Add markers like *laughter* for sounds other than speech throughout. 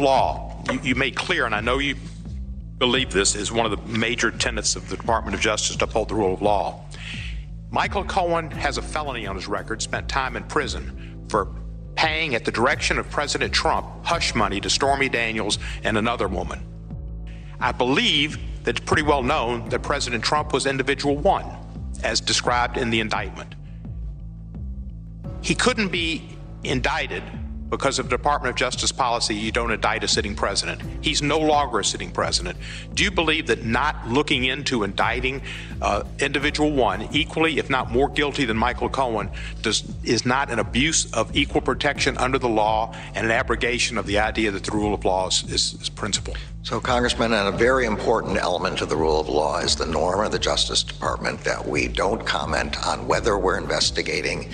law, you, you made clear, and I know you believe this is one of the major tenets of the Department of Justice to uphold the rule of law. Michael Cohen has a felony on his record, spent time in prison for paying at the direction of President Trump hush money to Stormy Daniels and another woman. I believe that it's pretty well known that President Trump was individual one, as described in the indictment. He couldn't be indicted because of Department of Justice policy, you don't indict a sitting president. He's no longer a sitting president. Do you believe that not looking into indicting uh, individual one equally, if not more guilty than Michael Cohen, does, is not an abuse of equal protection under the law and an abrogation of the idea that the rule of law is, is, is principle? So, Congressman, and a very important element of the rule of law is the norm of the Justice Department that we don't comment on whether we're investigating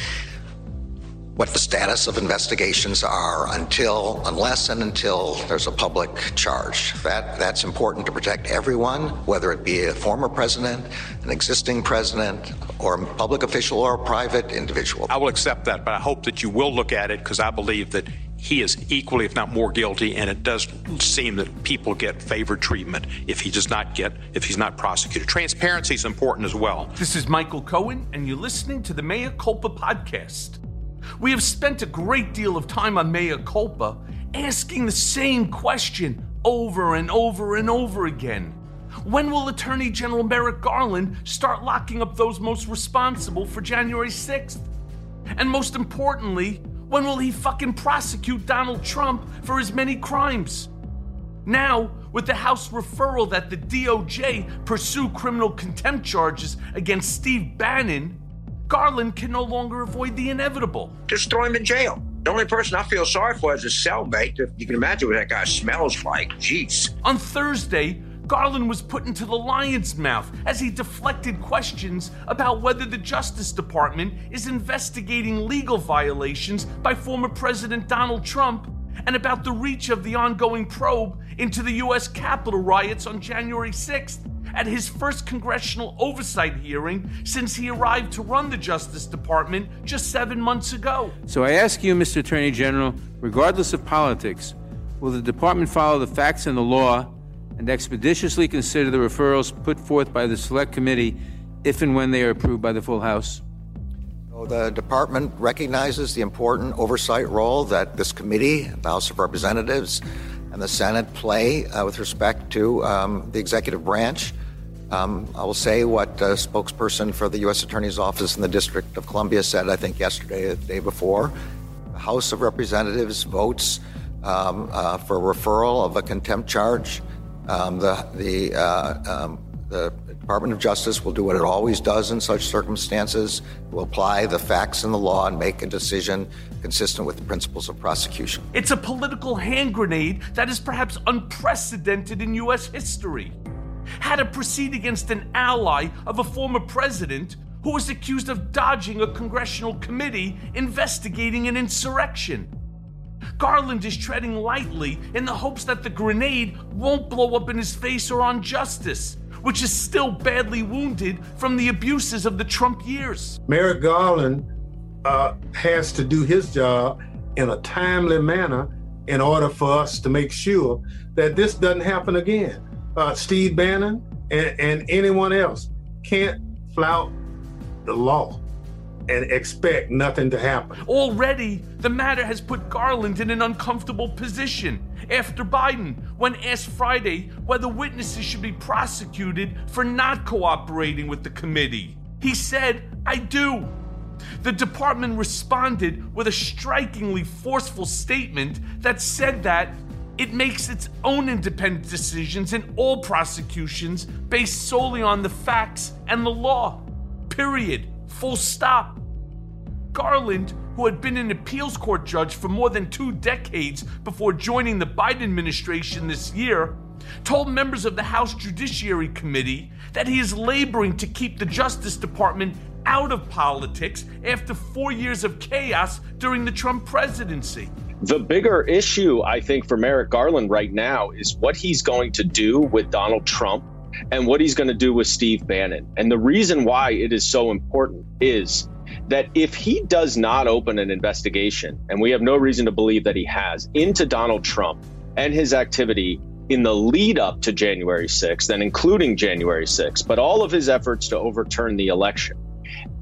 what the status of investigations are until, unless and until there's a public charge. That, that's important to protect everyone, whether it be a former president, an existing president, or a public official or a private individual. I will accept that, but I hope that you will look at it because I believe that he is equally, if not more guilty, and it does seem that people get favored treatment if he does not get, if he's not prosecuted. Transparency is important as well. This is Michael Cohen, and you're listening to the Mea Culpa podcast. We have spent a great deal of time on Mea Culpa asking the same question over and over and over again. When will Attorney General Merrick Garland start locking up those most responsible for January 6th? And most importantly, when will he fucking prosecute Donald Trump for his many crimes? Now, with the House referral that the DOJ pursue criminal contempt charges against Steve Bannon, Garland can no longer avoid the inevitable. Just throw him in jail. The only person I feel sorry for is a cellmate. If you can imagine what that guy smells like. Jeez. On Thursday, Garland was put into the lion's mouth as he deflected questions about whether the Justice Department is investigating legal violations by former President Donald Trump and about the reach of the ongoing probe into the U.S. Capitol riots on January 6th at his first congressional oversight hearing since he arrived to run the Justice Department just seven months ago. So I ask you, Mr. Attorney General, regardless of politics, will the department follow the facts and the law and expeditiously consider the referrals put forth by the Select Committee if and when they are approved by the full House? The department recognizes the important oversight role that this committee, the House of Representatives, and the Senate play uh, with respect to um, the executive branch. Um, I will say what a spokesperson for the U.S. Attorney's Office in the District of Columbia said, I think, yesterday, the day before. The House of Representatives votes um, uh, for referral of a contempt charge. Um, the, the, uh, um, the Department of Justice will do what it always does in such circumstances, will apply the facts and the law and make a decision consistent with the principles of prosecution. It's a political hand grenade that is perhaps unprecedented in U.S. history had to proceed against an ally of a former president who was accused of dodging a congressional committee investigating an insurrection. Garland is treading lightly in the hopes that the grenade won't blow up in his face or on justice, which is still badly wounded from the abuses of the Trump years. Merrick Garland uh, has to do his job in a timely manner in order for us to make sure that this doesn't happen again uh, Steve Bannon and, and anyone else can't flout the law and expect nothing to happen. Already, the matter has put Garland in an uncomfortable position after Biden, when asked Friday whether witnesses should be prosecuted for not cooperating with the committee. He said, I do. The department responded with a strikingly forceful statement that said that it makes its own independent decisions in all prosecutions based solely on the facts and the law. Period. Full stop. Garland, who had been an appeals court judge for more than two decades before joining the Biden administration this year, told members of the House Judiciary Committee that he is laboring to keep the Justice Department out of politics after four years of chaos during the Trump presidency. The bigger issue, I think, for Merrick Garland right now is what he's going to do with Donald Trump and what he's going to do with Steve Bannon. And the reason why it is so important is that if he does not open an investigation, and we have no reason to believe that he has, into Donald Trump, and his activity in the lead up to January 6th and including January 6th, but all of his efforts to overturn the election.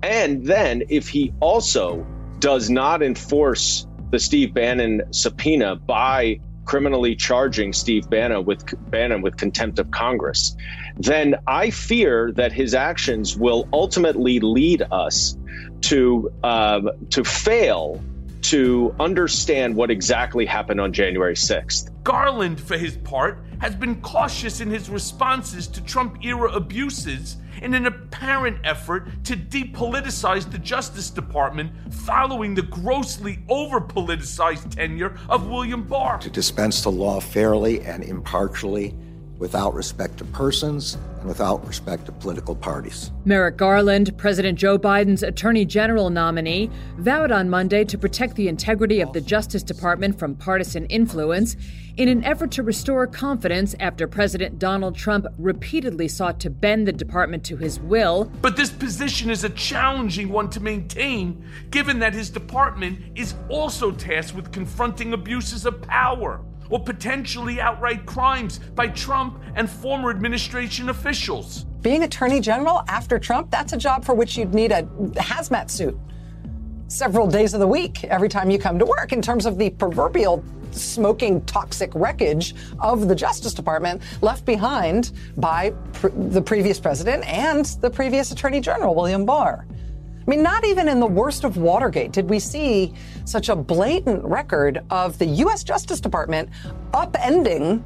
And then if he also does not enforce the Steve Bannon subpoena by criminally charging Steve Bannon with Bannon with contempt of Congress, then I fear that his actions will ultimately lead us to uh, to fail to understand what exactly happened on January 6th. Garland, for his part, has been cautious in his responses to Trump era abuses in an apparent effort to depoliticize the Justice Department following the grossly over politicized tenure of William Barr. To dispense the law fairly and impartially without respect to persons and without respect to political parties. Merrick Garland, President Joe Biden's Attorney General nominee, vowed on Monday to protect the integrity of the Justice Department from partisan influence in an effort to restore confidence after President Donald Trump repeatedly sought to bend the department to his will. But this position is a challenging one to maintain, given that his department is also tasked with confronting abuses of power or potentially outright crimes by Trump and former administration officials. Being Attorney General after Trump, that's a job for which you'd need a hazmat suit several days of the week every time you come to work in terms of the proverbial smoking toxic wreckage of the Justice Department left behind by pr- the previous president and the previous Attorney General, William Barr. I mean, not even in the worst of Watergate did we see such a blatant record of the U.S. Justice Department upending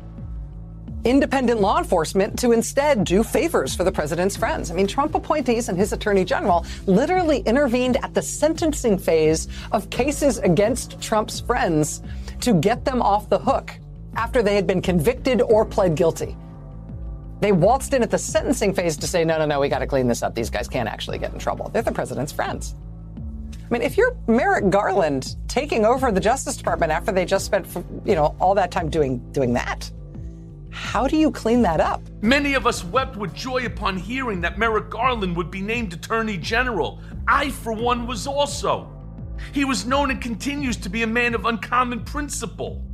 independent law enforcement to instead do favors for the president's friends. I mean, Trump appointees and his attorney general literally intervened at the sentencing phase of cases against Trump's friends to get them off the hook after they had been convicted or pled guilty. They waltzed in at the sentencing phase to say, no, no, no, we got to clean this up. These guys can't actually get in trouble. They're the president's friends. I mean, if you're Merrick Garland taking over the Justice Department after they just spent, you know, all that time doing doing that, how do you clean that up? Many of us wept with joy upon hearing that Merrick Garland would be named Attorney General. I, for one, was also. He was known and continues to be a man of uncommon principle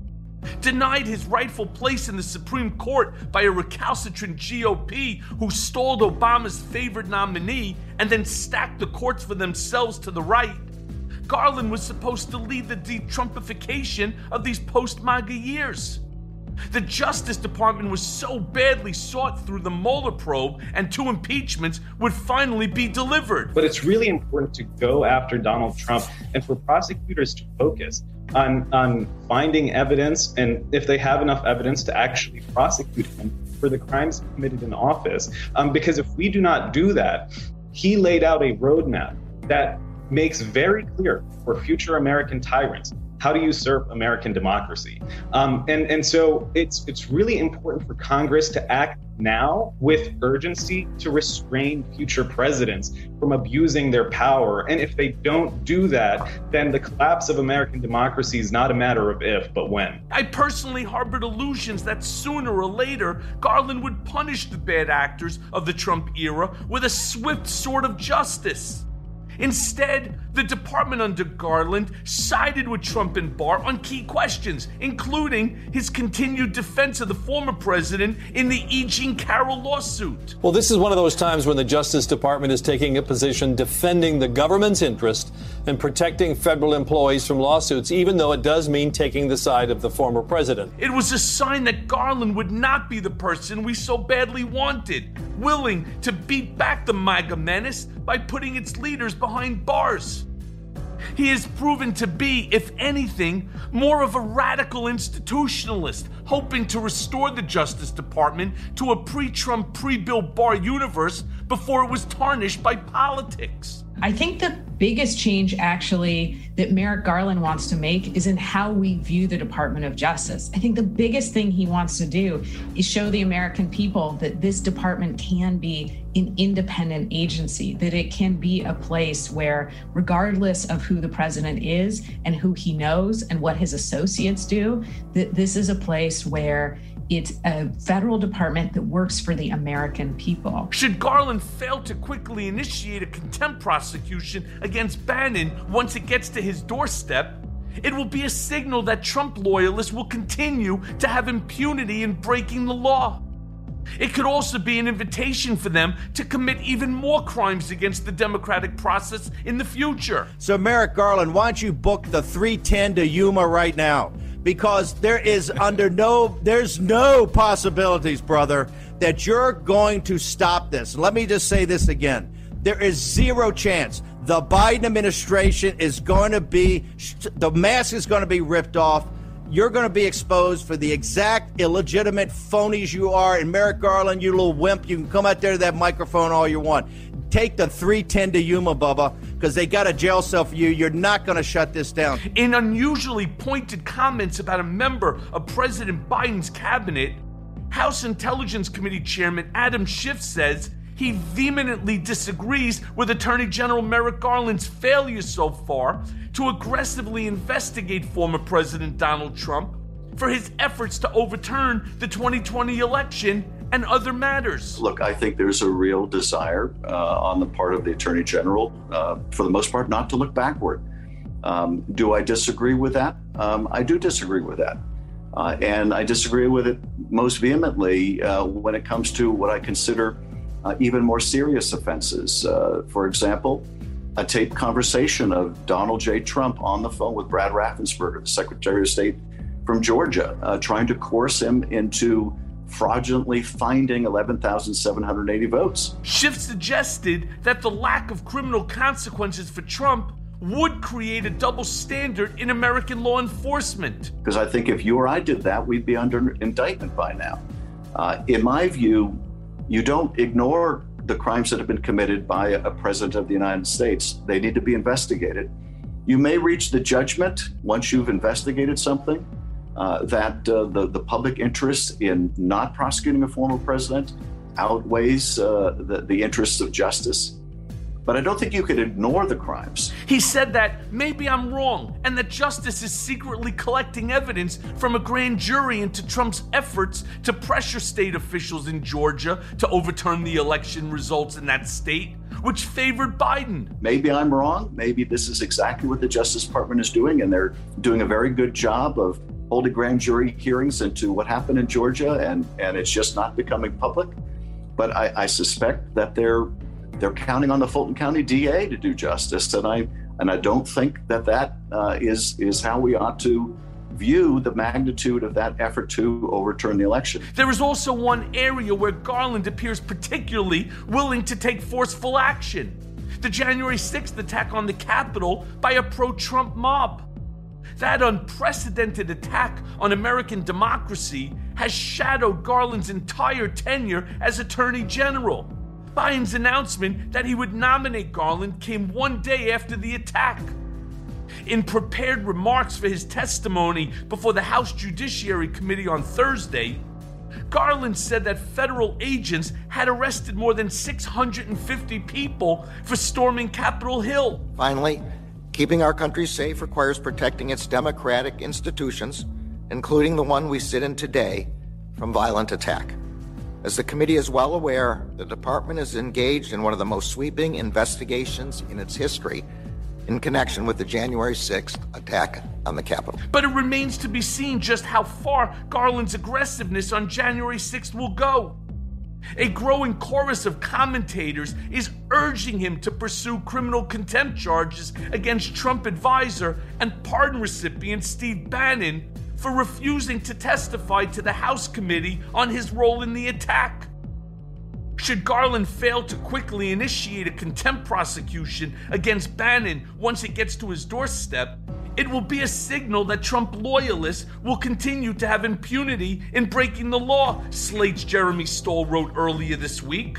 denied his rightful place in the Supreme Court by a recalcitrant GOP who stalled Obama's favored nominee and then stacked the courts for themselves to the right. Garland was supposed to lead the de Trumpification of these post MAGA years. The Justice Department was so badly sought through the Mueller probe, and two impeachments would finally be delivered. But it's really important to go after Donald Trump and for prosecutors to focus on, on finding evidence and if they have enough evidence to actually prosecute him for the crimes committed in office. Um, because if we do not do that, he laid out a roadmap that makes very clear for future American tyrants how you serve American democracy? Um, and and so it's it's really important for Congress to act now with urgency to restrain future presidents from abusing their power. And if they don't do that, then the collapse of American democracy is not a matter of if, but when. I personally harbored illusions that sooner or later Garland would punish the bad actors of the Trump era with a swift sword of justice. Instead, the department under Garland sided with Trump and Barr on key questions, including his continued defense of the former president in the E. Jean Carroll lawsuit. Well, this is one of those times when the Justice Department is taking a position defending the government's interest and protecting federal employees from lawsuits, even though it does mean taking the side of the former president. It was a sign that Garland would not be the person we so badly wanted, willing to beat back the MAGA menace by putting its leaders behind bars. He has proven to be, if anything, more of a radical institutionalist, hoping to restore the Justice Department to a pre Trump, pre Bill Barr universe before it was tarnished by politics. I think the biggest change, actually, that Merrick Garland wants to make is in how we view the Department of Justice. I think the biggest thing he wants to do is show the American people that this department can be an independent agency, that it can be a place where, regardless of who the president is and who he knows and what his associates do, that this is a place where it's a federal department that works for the American people. Should Garland fail to quickly initiate a contempt prosecution against Bannon once it gets to his doorstep, It will be a signal that Trump loyalists will continue to have impunity in breaking the law. It could also be an invitation for them to commit even more crimes against the democratic process in the future. So, Merrick Garland, why don't you book the 310 to Yuma right now? Because there is under no, there's no possibilities, brother, that you're going to stop this. Let me just say this again. There is zero chance the Biden administration is going to be, the mask is going to be ripped off you're going to be exposed for the exact illegitimate phonies you are. And Merrick Garland, you little wimp, you can come out there to that microphone all you want. Take the 310 to Yuma, Bubba, because they got a jail cell for you. You're not going to shut this down. In unusually pointed comments about a member of President Biden's cabinet, House Intelligence Committee Chairman Adam Schiff says he vehemently disagrees with Attorney General Merrick Garland's failure so far to aggressively investigate former President Donald Trump for his efforts to overturn the 2020 election and other matters. Look, I think there's a real desire uh, on the part of the Attorney General, uh, for the most part, not to look backward. Um, do I disagree with that? Um, I do disagree with that. Uh, and I disagree with it most vehemently uh, when it comes to what I consider uh, even more serious offenses. Uh, for example, a taped conversation of Donald J. Trump on the phone with Brad Raffensperger, the Secretary of State from Georgia, uh, trying to coerce him into fraudulently finding 11,780 votes. Schiff suggested that the lack of criminal consequences for Trump would create a double standard in American law enforcement. Because I think if you or I did that, we'd be under indictment by now. Uh, in my view, you don't ignore the crimes that have been committed by a president of the United States. They need to be investigated. You may reach the judgment once you've investigated something uh, that uh, the, the public interest in not prosecuting a former president outweighs uh, the, the interests of justice. But I don't think you could ignore the crimes. He said that maybe I'm wrong and that justice is secretly collecting evidence from a grand jury into Trump's efforts to pressure state officials in Georgia to overturn the election results in that state, which favored Biden. Maybe I'm wrong. Maybe this is exactly what the Justice Department is doing, and they're doing a very good job of holding grand jury hearings into what happened in Georgia, and, and it's just not becoming public. But I, I suspect that they're they're counting on the Fulton County DA to do justice, and I and I don't think that that uh, is is how we ought to view the magnitude of that effort to overturn the election. There is also one area where Garland appears particularly willing to take forceful action the January 6th attack on the Capitol by a pro Trump mob. That unprecedented attack on American democracy has shadowed Garland's entire tenure as Attorney General. Biden's announcement that he would nominate Garland came one day after the attack. In prepared remarks for his testimony before the House Judiciary Committee on Thursday, Garland said that federal agents had arrested more than 650 people for storming Capitol Hill. Finally, keeping our country safe requires protecting its democratic institutions, including the one we sit in today, from violent attack. As the committee is well aware, the department is engaged in one of the most sweeping investigations in its history in connection with the January 6th attack on the Capitol. But it remains to be seen just how far Garland's aggressiveness on January 6th will go. A growing chorus of commentators is urging him to pursue criminal contempt charges against Trump advisor and pardon recipient Steve Bannon for refusing to testify to the House committee on his role in the attack. Should Garland fail to quickly initiate a contempt prosecution against Bannon once it gets to his doorstep, it will be a signal that Trump loyalists will continue to have impunity in breaking the law, Slate's Jeremy Stahl wrote earlier this week.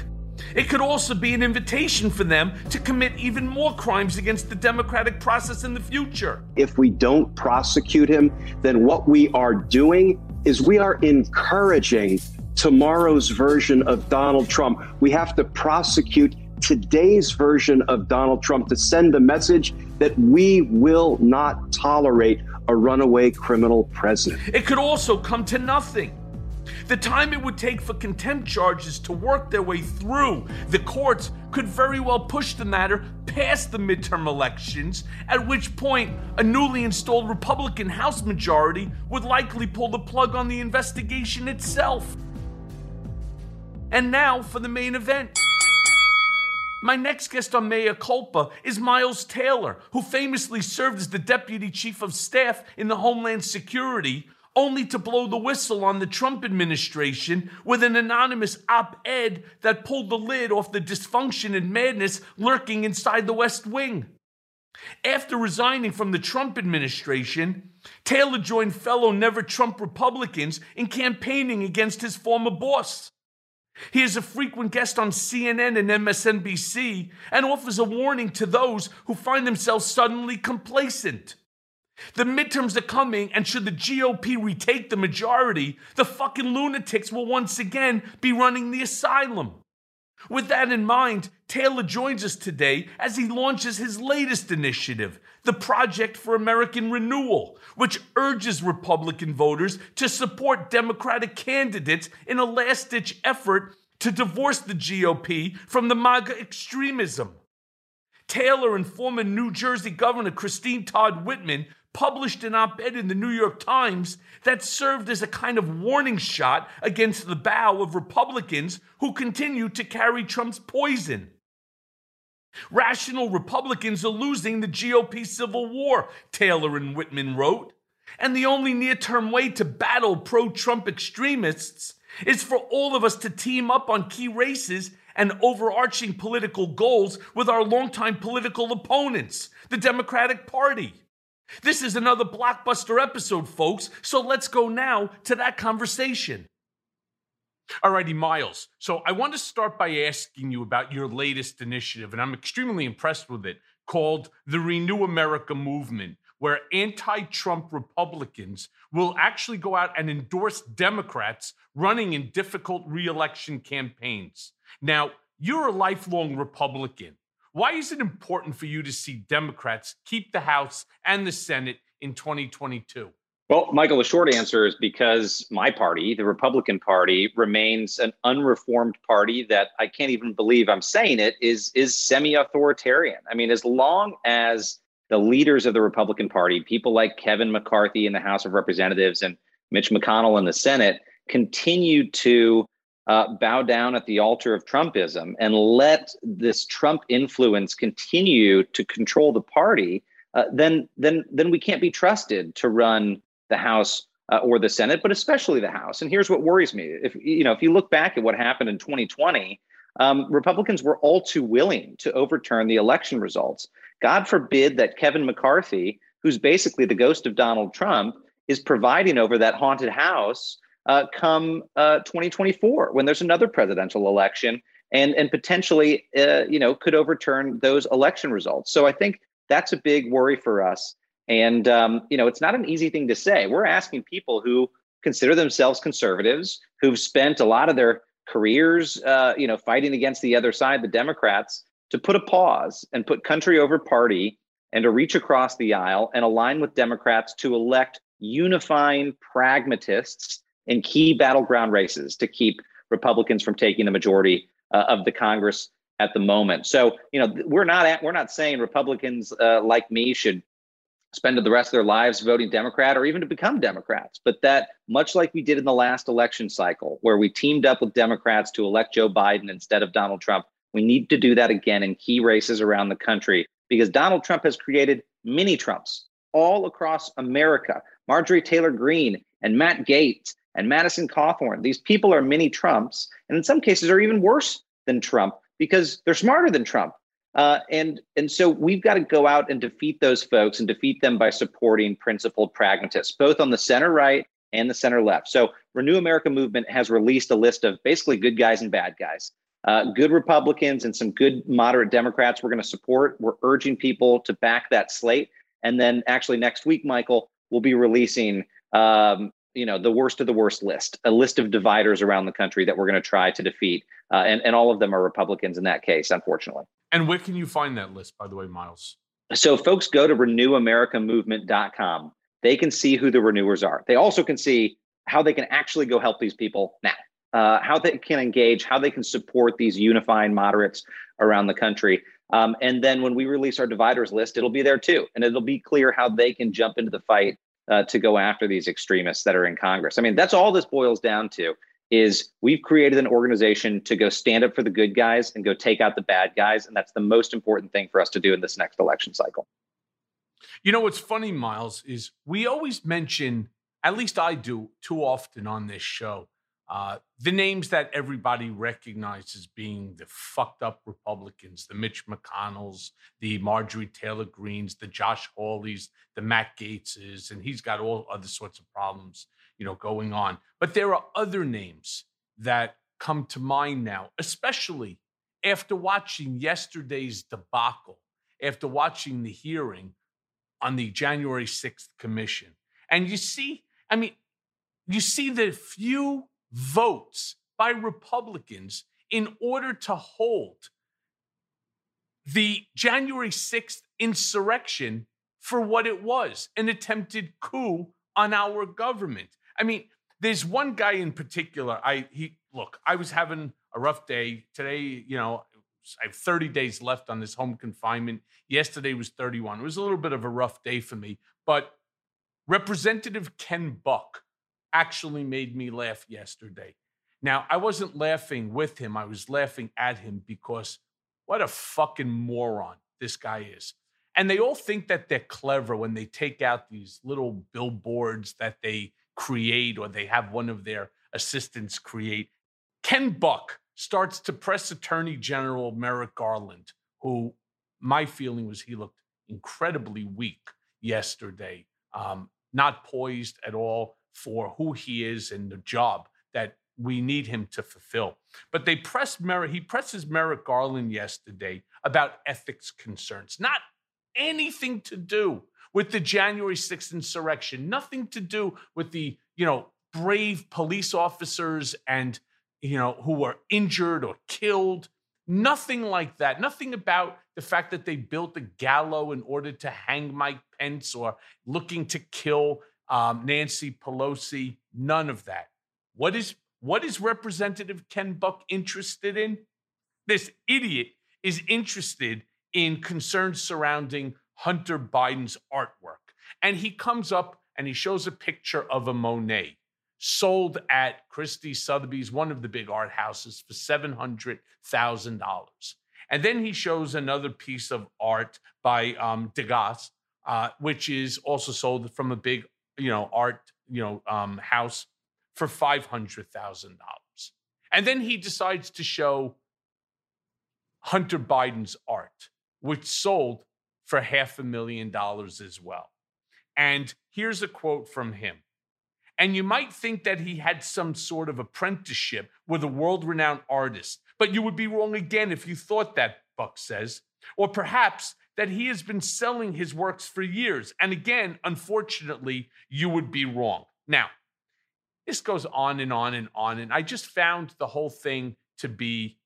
It could also be an invitation for them to commit even more crimes against the democratic process in the future. If we don't prosecute him, then what we are doing is we are encouraging tomorrow's version of Donald Trump. We have to prosecute today's version of Donald Trump to send the message that we will not tolerate a runaway criminal president. It could also come to nothing. The time it would take for contempt charges to work their way through the courts could very well push the matter past the midterm elections, at which point a newly installed Republican House majority would likely pull the plug on the investigation itself. And now for the main event. My next guest on Mea Culpa is Miles Taylor, who famously served as the Deputy Chief of Staff in the Homeland Security, only to blow the whistle on the Trump administration with an anonymous op ed that pulled the lid off the dysfunction and madness lurking inside the West Wing. After resigning from the Trump administration, Taylor joined fellow Never Trump Republicans in campaigning against his former boss. He is a frequent guest on CNN and MSNBC and offers a warning to those who find themselves suddenly complacent. The midterms are coming, and should the GOP retake the majority, the fucking lunatics will once again be running the asylum. With that in mind, Taylor joins us today as he launches his latest initiative, the Project for American Renewal, which urges Republican voters to support Democratic candidates in a last ditch effort to divorce the GOP from the MAGA extremism. Taylor and former New Jersey Governor Christine Todd Whitman published an op ed in the New York Times that served as a kind of warning shot against the bow of Republicans who continue to carry Trump's poison. Rational Republicans are losing the GOP civil war, Taylor and Whitman wrote. And the only near term way to battle pro Trump extremists is for all of us to team up on key races and overarching political goals with our longtime political opponents, the Democratic Party. This is another blockbuster episode, folks, so let's go now to that conversation. Alrighty, Miles. So I want to start by asking you about your latest initiative, and I'm extremely impressed with it, called the Renew America Movement, where anti Trump Republicans will actually go out and endorse Democrats running in difficult reelection campaigns. Now, you're a lifelong Republican. Why is it important for you to see Democrats keep the House and the Senate in 2022? Well, Michael, the short answer is because my party, the Republican Party, remains an unreformed party that I can't even believe I'm saying it is is semi-authoritarian. I mean, as long as the leaders of the Republican Party, people like Kevin McCarthy in the House of Representatives and Mitch McConnell in the Senate, continue to uh, bow down at the altar of Trumpism and let this Trump influence continue to control the party, uh, then then then we can't be trusted to run the House uh, or the Senate, but especially the House. And here's what worries me: if you know, if you look back at what happened in 2020, um, Republicans were all too willing to overturn the election results. God forbid that Kevin McCarthy, who's basically the ghost of Donald Trump, is providing over that haunted house uh, come uh, 2024 when there's another presidential election and and potentially uh, you know could overturn those election results. So I think that's a big worry for us. And um, you know, it's not an easy thing to say. We're asking people who consider themselves conservatives, who've spent a lot of their careers, uh, you know, fighting against the other side, the Democrats, to put a pause and put country over party, and to reach across the aisle and align with Democrats to elect unifying pragmatists in key battleground races to keep Republicans from taking the majority uh, of the Congress at the moment. So, you know, we're not at, we're not saying Republicans uh, like me should spend the rest of their lives voting Democrat or even to become Democrats. But that, much like we did in the last election cycle, where we teamed up with Democrats to elect Joe Biden instead of Donald Trump, we need to do that again in key races around the country because Donald Trump has created mini Trumps all across America. Marjorie Taylor Greene and Matt Gaetz and Madison Cawthorn. These people are mini Trumps, and in some cases are even worse than Trump because they're smarter than Trump. Uh, and and so we've got to go out and defeat those folks and defeat them by supporting principled pragmatists, both on the center right and the center left. So Renew America Movement has released a list of basically good guys and bad guys, uh, good Republicans and some good moderate Democrats. We're going to support. We're urging people to back that slate. And then actually next week, Michael, we'll be releasing um, you know the worst of the worst list, a list of dividers around the country that we're going to try to defeat, uh, and and all of them are Republicans in that case, unfortunately. And where can you find that list, by the way, Miles? So folks go to renewamericamovement.com. They can see who the renewers are. They also can see how they can actually go help these people now, uh, how they can engage, how they can support these unifying moderates around the country. Um, and then when we release our dividers list, it'll be there too. And it'll be clear how they can jump into the fight uh, to go after these extremists that are in Congress. I mean, that's all this boils down to is we've created an organization to go stand up for the good guys and go take out the bad guys. And that's the most important thing for us to do in this next election cycle. You know what's funny, Miles, is we always mention, at least I do too often on this show, uh, the names that everybody recognizes being the fucked up Republicans, the Mitch McConnells, the Marjorie Taylor Greens, the Josh Hawleys, the Matt Gaetzes, and he's got all other sorts of problems, you know, going on. But there are other names that come to mind now, especially after watching yesterday's debacle, after watching the hearing on the January 6th commission. And you see, I mean, you see the few votes by Republicans in order to hold the January 6th insurrection for what it was an attempted coup on our government. I mean, there's one guy in particular. I he look, I was having a rough day today, you know, I have 30 days left on this home confinement. Yesterday was 31. It was a little bit of a rough day for me, but Representative Ken Buck actually made me laugh yesterday. Now, I wasn't laughing with him, I was laughing at him because what a fucking moron this guy is. And they all think that they're clever when they take out these little billboards that they create or they have one of their assistants create. Ken Buck starts to press Attorney General Merrick Garland, who my feeling was he looked incredibly weak yesterday, um, not poised at all for who he is and the job that we need him to fulfill. But they press Merrick, he presses Merrick Garland yesterday about ethics concerns, not anything to do with the January 6th insurrection, nothing to do with the, you know, brave police officers and you know, who were injured or killed. Nothing like that. Nothing about the fact that they built a gallows in order to hang Mike Pence or looking to kill um, Nancy Pelosi. None of that. What is what is Representative Ken Buck interested in? This idiot is interested in concerns surrounding Hunter Biden's artwork. And he comes up and he shows a picture of a Monet sold at Christie Sotheby's, one of the big art houses, for $700,000. And then he shows another piece of art by um, Degas, uh, which is also sold from a big, you know, art, you know, um, house for $500,000. And then he decides to show Hunter Biden's art, which sold for half a million dollars as well. And here's a quote from him and you might think that he had some sort of apprenticeship with a world renowned artist, but you would be wrong again if you thought that, Buck says. Or perhaps that he has been selling his works for years. And again, unfortunately, you would be wrong. Now, this goes on and on and on. And I just found the whole thing to be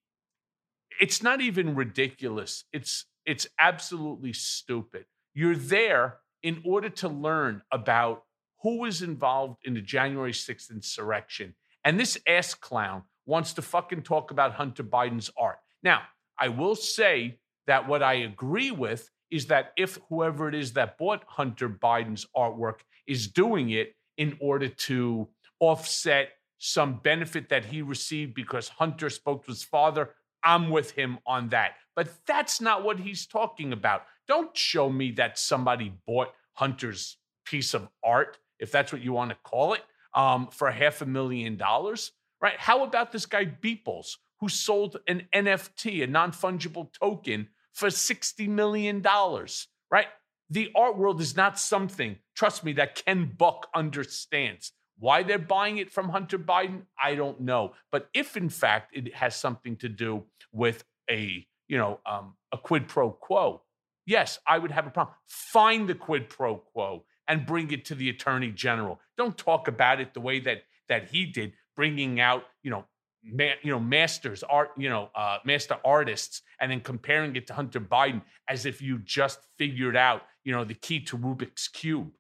it's not even ridiculous. It's it's absolutely stupid. You're there in order to learn about who was involved in the January 6th insurrection. And this ass clown wants to fucking talk about Hunter Biden's art. Now, I will say that what I agree with is that if whoever it is that bought Hunter Biden's artwork is doing it in order to offset some benefit that he received because Hunter spoke to his father, I'm with him on that. But that's not what he's talking about. Don't show me that somebody bought Hunter's piece of art if that's what you want to call it, um, for half a million dollars, right? How about this guy Beeples, who sold an NFT, a non fungible token, for $60 million, right? The art world is not something, trust me, that Ken Buck understands. Why they're buying it from Hunter Biden, I don't know. But if in fact it has something to do with a, you know, um, a quid pro quo, yes, I would have a problem. Find the quid pro quo and bring it to the attorney general. Don't talk about it the way that that he did, bringing out you know. Ma- you know, masters art, you know, uh, master artists, and then comparing it to Hunter Biden as if you just figured out, you know, the key to Rubik's cube.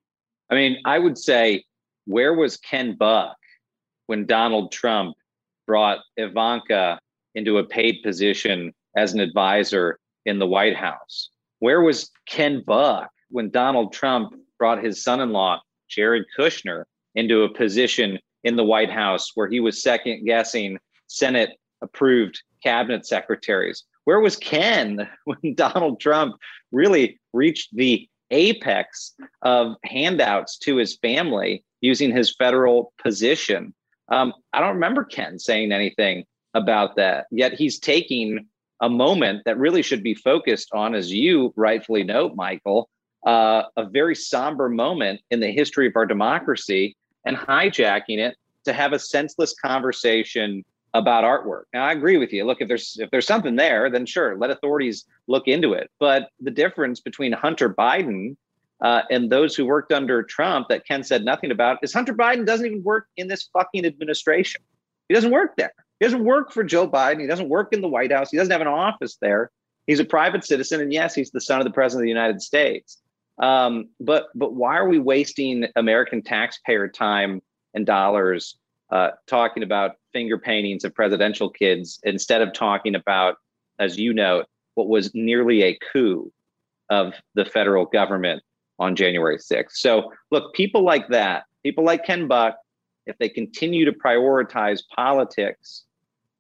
I mean, I would say, where was Ken Buck when Donald Trump brought Ivanka into a paid position as an advisor in the White House? Where was Ken Buck when Donald Trump brought his son in law, Jared Kushner, into a position in the White House where he was second guessing Senate approved cabinet secretaries? Where was Ken *laughs* when Donald Trump really reached the apex of handouts to his family using his federal position? Um, I don't remember Ken saying anything about that. Yet he's taking a moment that really should be focused on, as you rightfully note, Michael, uh, a very somber moment in the history of our democracy and hijacking it to have a senseless conversation about artwork. Now, I agree with you. Look, if there's if there's something there, then sure, let authorities look into it. But the difference between Hunter Biden uh, and those who worked under Trump that Ken said nothing about is Hunter Biden doesn't even work in this fucking administration. He doesn't work there. He doesn't work for Joe Biden. He doesn't work in the White House. He doesn't have an office there. He's a private citizen, and yes, he's the son of the president of the United States. Um, but but why are we wasting American taxpayer time and dollars uh, talking about finger paintings of presidential kids instead of talking about, as you know, what was nearly a coup of the federal government on January 6th? So look, people like that, people like Ken Buck, if they continue to prioritize politics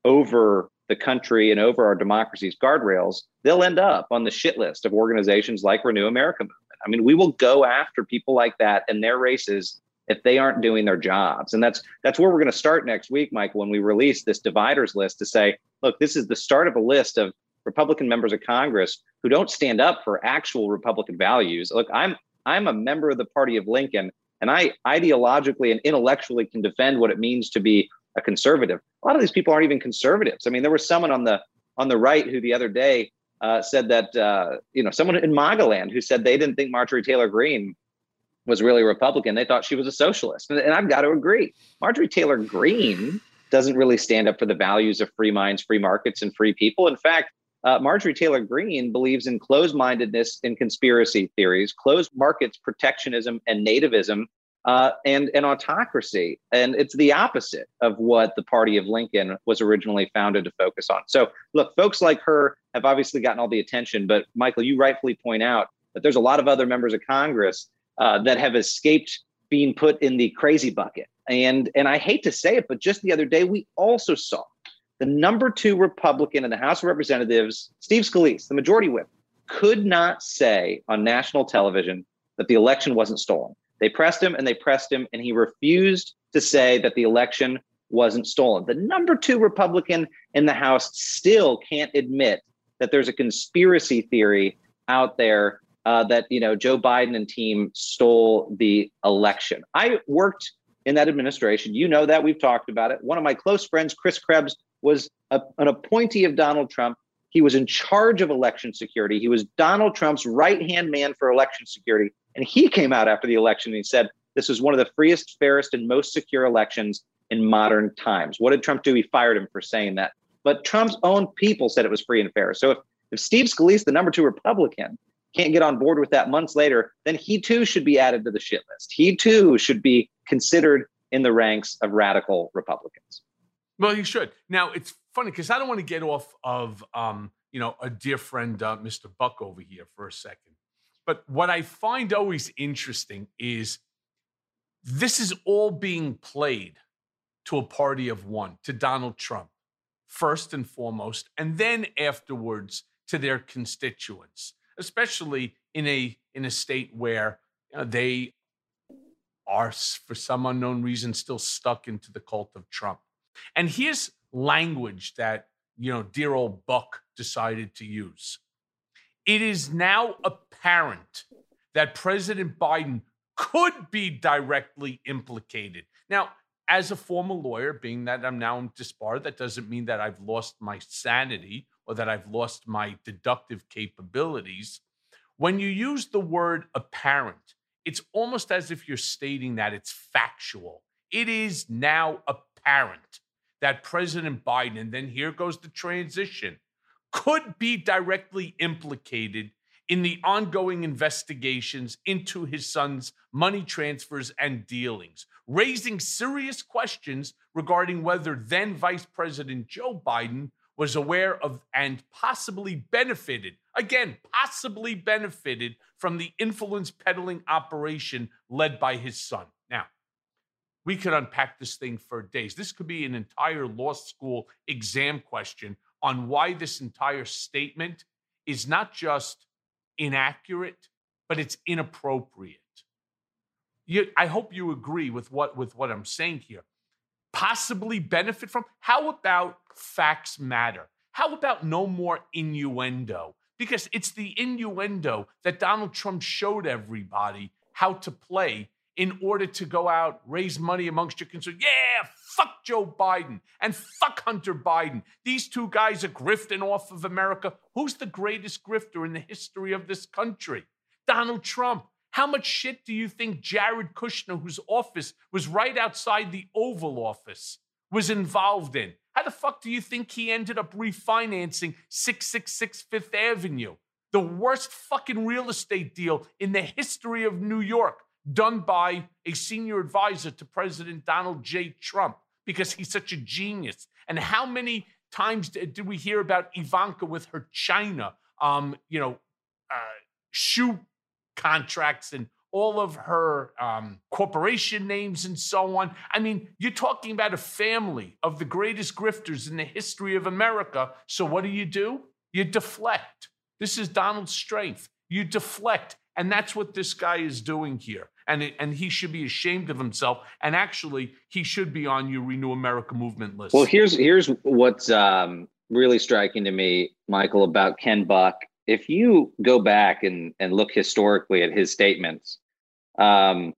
over the country and over our democracy's guardrails, they'll end up on the shit list of organizations like Renew America Movement. I mean, we will go after people like that and their races if they aren't doing their jobs. And that's that's where we're going to start next week, Mike, when we release this dividers list to say, look, this is the start of a list of Republican members of Congress who don't stand up for actual Republican values. Look, I'm I'm a member of the party of Lincoln, and I ideologically and intellectually can defend what it means to be a conservative. A lot of these people aren't even conservatives. I mean, there was someone on the on the right who the other day uh, said that uh, you know someone in Magaland who said they didn't think Marjorie Taylor Greene was really a Republican. They thought she was a socialist, and, and I've got to agree. Marjorie Taylor Greene doesn't really stand up for the values of free minds, free markets, and free people. In fact, uh, Marjorie Taylor Greene believes in closed mindedness and conspiracy theories, closed markets, protectionism, and nativism uh, and an autocracy. And it's the opposite of what the party of Lincoln was originally founded to focus on. So, look, folks like her have obviously gotten all the attention, but Michael, you rightfully point out that there's a lot of other members of Congress uh, that have escaped being put in the crazy bucket. And, and I hate to say it, but just the other day, we also saw the number two Republican in the House of Representatives, Steve Scalise, the majority whip, could not say on national television that the election wasn't stolen. They pressed him and they pressed him, and he refused to say that the election wasn't stolen. The number two Republican in the House still can't admit that there's a conspiracy theory out there uh, that you know Joe Biden and team stole the election. I worked in that administration. You know that we've talked about it. One of my close friends, Chris Krebs, was a, an appointee of Donald Trump. He was in charge of election security. He was Donald Trump's right hand man for election security. And he came out after the election and he said, This is one of the freest, fairest, and most secure elections in modern times. What did Trump do? He fired him for saying that. But Trump's own people said it was free and fair. So if, if Steve Scalise, the number two Republican, can't get on board with that months later, then he too should be added to the shit list. He too should be considered in the ranks of radical Republicans. Well, he should. Now it's funny because I don't want to get off of um, you know a dear friend, uh, Mr. Buck, over here for a second. But what I find always interesting is this is all being played to a party of one, to Donald Trump, first and foremost, and then afterwards to their constituents especially in a in a state where you know, they are for some unknown reason still stuck into the cult of Trump. And here's language that you know dear old Buck decided to use. It is now apparent that President Biden could be directly implicated. Now, as a former lawyer, being that I'm now disbarred, that doesn't mean that I've lost my sanity or that I've lost my deductive capabilities. When you use the word apparent, it's almost as if you're stating that it's factual. It is now apparent that President Biden, and then here goes the transition, could be directly implicated in the ongoing investigations into his son's money transfers and dealings, raising serious questions regarding whether then Vice President Joe Biden was aware of and possibly benefited, again, possibly benefited from the influence peddling operation led by his son. Now, we could unpack this thing for days. This could be an entire law school exam question on why this entire statement is not just inaccurate, but it's inappropriate. You, I hope you agree with what with what I'm saying here. Possibly benefit from. How about facts matter? How about no more innuendo? Because it's the innuendo that Donald Trump showed everybody how to play in order to go out, raise money amongst your concerns. Yeah, fuck Joe Biden and fuck Hunter Biden. These two guys are grifting off of America. Who's the greatest grifter in the history of this country? Donald Trump. How much shit do you think Jared Kushner, whose office was right outside the Oval Office, was involved in? How the fuck do you think he ended up refinancing 666 Fifth Avenue? The worst fucking real estate deal in the history of New York done by a senior advisor to President Donald J. Trump because he's such a genius. And how many times did we hear about Ivanka with her China, um, you know, uh, shoe contracts and all of her um, corporation names and so on. I mean, you're talking about a family of the greatest grifters in the history of America. So what do you do? You deflect. This is Donald's strength. You deflect. And that's what this guy is doing here. And, it, and he should be ashamed of himself. And actually, he should be on your Renew America movement list. Well, here's here's what's um, really striking to me, Michael, about Ken Buck. If you go back and, and look historically at his statements, um,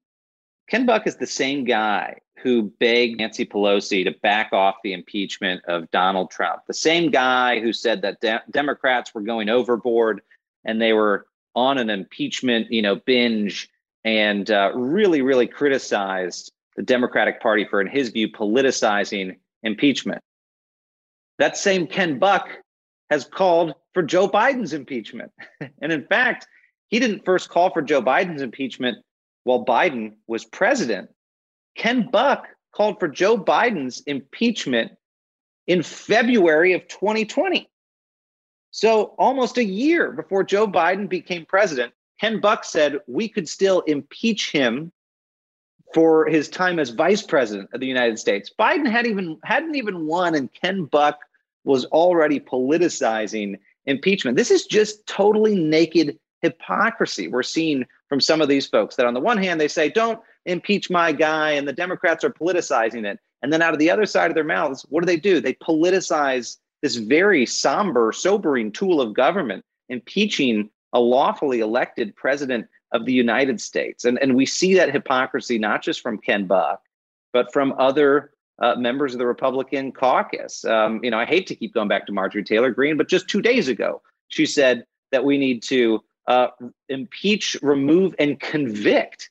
Ken Buck is the same guy who begged Nancy Pelosi to back off the impeachment of Donald Trump, the same guy who said that de- Democrats were going overboard and they were on an impeachment, you know, binge and uh, really, really criticized the Democratic Party for, in his view, politicizing impeachment. That same Ken Buck has called for Joe Biden's impeachment. *laughs* and in fact, he didn't first call for Joe Biden's impeachment while Biden was president. Ken Buck called for Joe Biden's impeachment in February of 2020. So, almost a year before Joe Biden became president, Ken Buck said we could still impeach him for his time as vice president of the United States. Biden had even hadn't even won, and Ken Buck was already politicizing impeachment. This is just totally naked hypocrisy we're seeing from some of these folks. That on the one hand they say don't impeach my guy, and the Democrats are politicizing it, and then out of the other side of their mouths, what do they do? They politicize this very somber, sobering tool of government, impeaching a lawfully elected president of the United States. And, and we see that hypocrisy not just from Ken Buck, but from other uh, members of the Republican caucus. Um, you know, I hate to keep going back to Marjorie Taylor Greene, but just two days ago, she said that we need to uh, impeach, remove, and convict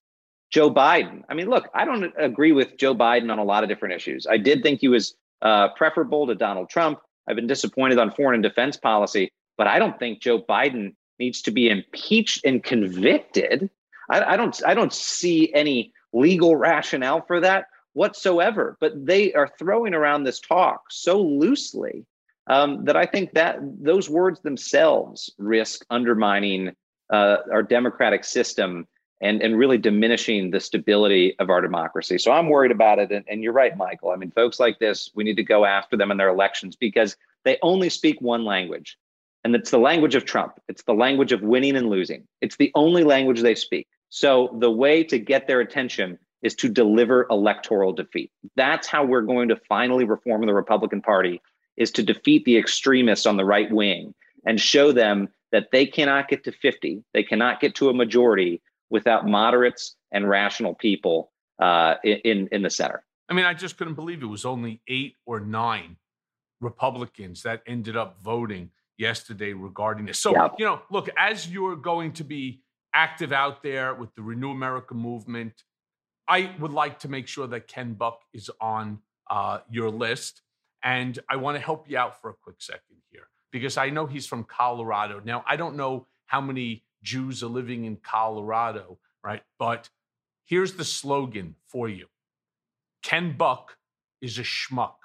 Joe Biden. I mean, look, I don't agree with Joe Biden on a lot of different issues. I did think he was uh, preferable to Donald Trump. I've been disappointed on foreign and defense policy, but I don't think Joe Biden needs to be impeached and convicted. I, I don't I don't see any legal rationale for that whatsoever. But they are throwing around this talk so loosely um, that I think that those words themselves risk undermining uh, our democratic system and, and really diminishing the stability of our democracy. So I'm worried about it. And, and you're right, Michael. I mean, folks like this, we need to go after them in their elections because they only speak one language. And it's the language of Trump. It's the language of winning and losing. It's the only language they speak. So the way to get their attention is to deliver electoral defeat. That's how we're going to finally reform the Republican Party is to defeat the extremists on the right wing and show them that they cannot get to 50, they cannot get to a majority without moderates and rational people uh, in in the center. I mean, I just couldn't believe it was only eight or nine Republicans that ended up voting yesterday regarding this. So, yeah. you know, look, as you're going to be active out there with the Renew America movement, I would like to make sure that Ken Buck is on uh, your list. And I want to help you out for a quick second here because I know he's from Colorado. Now, I don't know how many Jews are living in Colorado, right? But here's the slogan for you Ken Buck is a schmuck.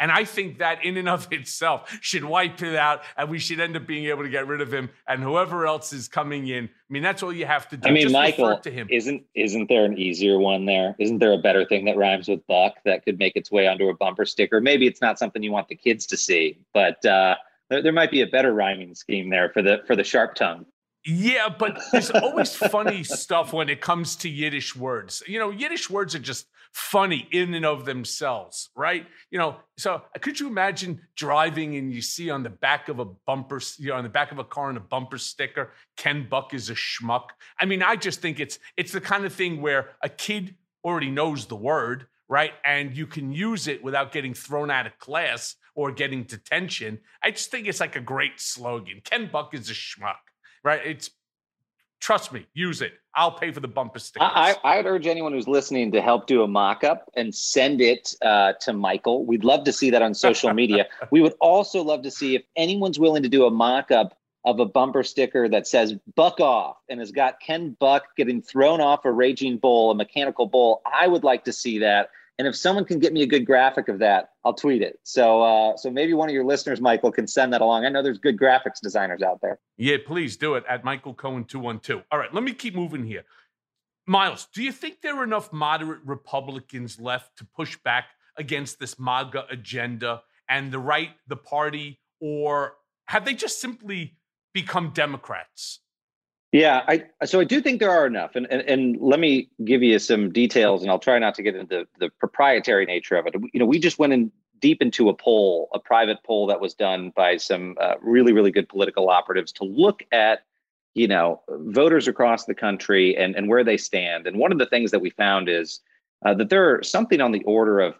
And I think that in and of *laughs* itself should wipe it out, and we should end up being able to get rid of him. And whoever else is coming in, I mean, that's all you have to do. I mean, Just Michael, to him. isn't isn't there an easier one there? Isn't there a better thing that rhymes with buck that could make its way onto a bumper sticker? Maybe it's not something you want the kids to see, but uh, there, there might be a better rhyming scheme there for the for the sharp tongue. Yeah, but there's always funny *laughs* stuff when it comes to Yiddish words. You know, Yiddish words are just funny in and of themselves, right? You know, so could you imagine driving and you see on the back of a bumper, you know, on the back of a car on a bumper sticker, Ken Buck is a schmuck. I mean, I just think it's it's the kind of thing where a kid already knows the word, right? And you can use it without getting thrown out of class or getting detention. I just think it's like a great slogan. Ken Buck is a schmuck right? It's trust me, use it. I'll pay for the bumper stickers. I, I would urge anyone who's listening to help do a mock-up and send it uh, to Michael. We'd love to see that on social *laughs* media. we would also love to see if anyone's willing to do a mock-up of a bumper sticker that says "Buck off" and has got Ken Buck getting thrown off a raging bull, a mechanical bull. I would like to see that. And if someone can get me a good graphic of that, I'll tweet it. So, uh, so maybe one of your listeners, Michael, can send that along. I know there's good graphics designers out there. Yeah, please do it at Michael Cohen two one two. All right, let me keep moving here. Miles, do you think there are enough moderate Republicans left to push back against this MAGA agenda and the right, the party, or have they just simply become Democrats? Yeah, I so I do think there are enough, and, and and let me give you some details, and I'll try not to get into the the proprietary nature of it. You know, we just went in deep into a poll, a private poll that was done by some uh, really really good political operatives to look at you know voters across the country and and where they stand. And one of the things that we found is uh, that there are something on the order of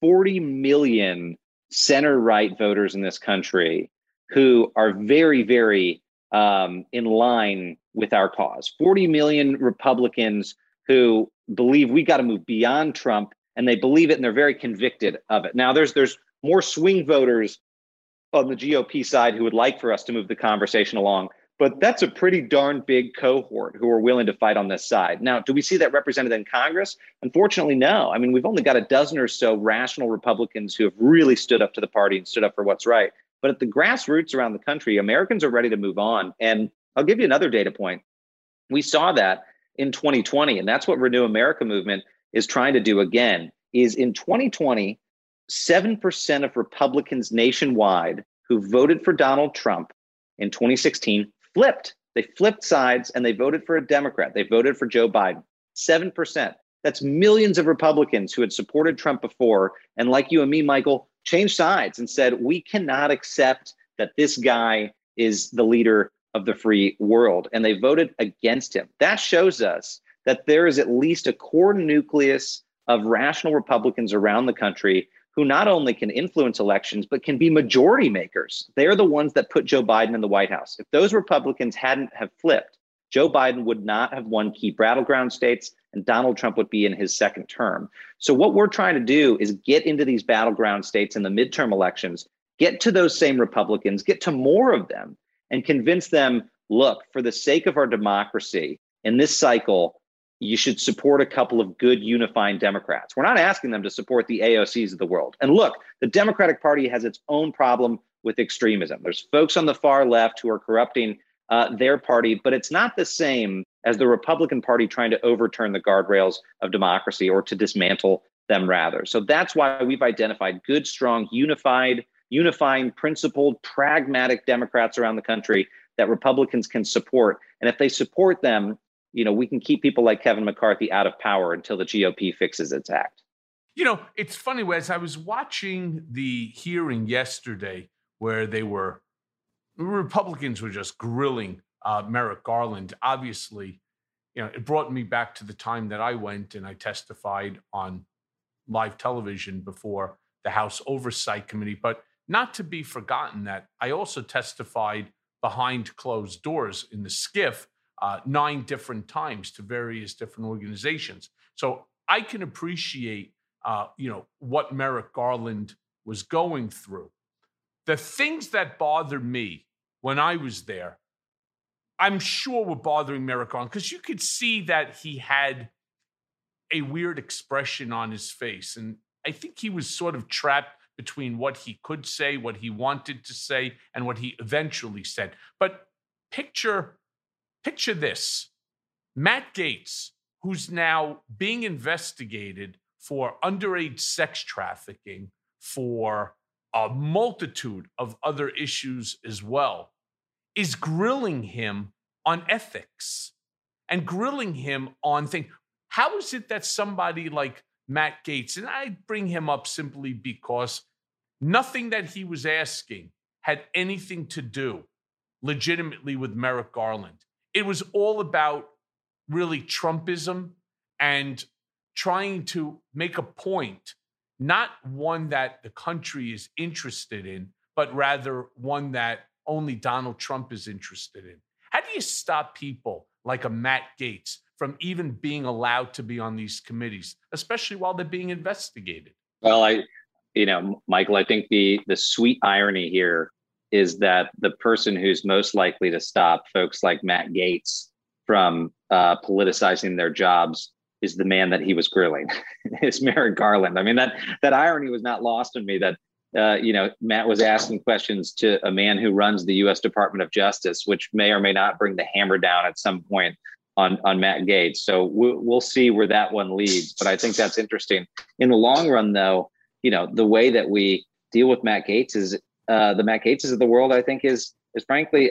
40 million center right voters in this country who are very very um, in line with our cause. 40 million Republicans who believe we got to move beyond Trump and they believe it and they're very convicted of it. Now there's there's more swing voters on the GOP side who would like for us to move the conversation along, but that's a pretty darn big cohort who are willing to fight on this side. Now, do we see that represented in Congress? Unfortunately, no. I mean, we've only got a dozen or so rational Republicans who have really stood up to the party and stood up for what's right. But at the grassroots around the country, Americans are ready to move on. And I'll give you another data point. We saw that in 2020, and that's what Renew America movement is trying to do again. Is in 2020, 7% of Republicans nationwide who voted for Donald Trump in 2016 flipped. They flipped sides and they voted for a Democrat. They voted for Joe Biden. 7%. That's millions of Republicans who had supported Trump before. And like you and me, Michael, changed sides and said, we cannot accept that this guy is the leader of the free world. And they voted against him. That shows us that there is at least a core nucleus of rational Republicans around the country who not only can influence elections, but can be majority makers. They're the ones that put Joe Biden in the White House. If those Republicans hadn't have flipped, Joe Biden would not have won key battleground states and Donald Trump would be in his second term. So, what we're trying to do is get into these battleground states in the midterm elections, get to those same Republicans, get to more of them, and convince them look, for the sake of our democracy in this cycle, you should support a couple of good unifying Democrats. We're not asking them to support the AOCs of the world. And look, the Democratic Party has its own problem with extremism. There's folks on the far left who are corrupting uh, their party, but it's not the same as the Republican Party trying to overturn the guardrails of democracy or to dismantle them rather. So that's why we've identified good, strong, unified, unifying, principled, pragmatic Democrats around the country that Republicans can support. And if they support them, you know, we can keep people like Kevin McCarthy out of power until the GOP fixes its act. You know, it's funny, Wes, I was watching the hearing yesterday where they were Republicans were just grilling uh, Merrick Garland. Obviously, you know, it brought me back to the time that I went and I testified on live television before the House Oversight Committee. But not to be forgotten that I also testified behind closed doors in the SCIF uh, nine different times to various different organizations. So I can appreciate, uh, you know, what Merrick Garland was going through. The things that bother me when I was there I'm sure were bothering Merrick because you could see that he had a weird expression on his face. And I think he was sort of trapped between what he could say, what he wanted to say, and what he eventually said. But picture picture this. Matt Gaetz, who's now being investigated for underage sex trafficking, for a multitude of other issues as well, is grilling him on ethics and grilling him on things. How is it that somebody like Matt Gaetz, and I bring him up simply because nothing that he was asking had anything to do legitimately with Merrick Garland. It was all about really Trumpism and trying to make a point, not one that the country is interested in, but rather one that only Donald Trump is interested in. How do you stop people like a Matt Gaetz from even being allowed to be on these committees, especially while they're being investigated? Well, I, you know, Michael, I think the the sweet irony here is that the person who's most likely to stop folks like Matt Gaetz from uh, politicizing their jobs is the man that he was grilling, *laughs* is Merrick Garland. I mean that that irony was not lost on me. That uh, you know, Matt was asking questions to a man who runs the U.S. Department of Justice, which may or may not bring the hammer down at some point on on Matt Gaetz. So we'll, we'll see where that one leads. But I think that's interesting. In the long run, though, you know, the way that we deal with Matt Gaetz is uh, the Matt Gaetzes of the world. I think is is frankly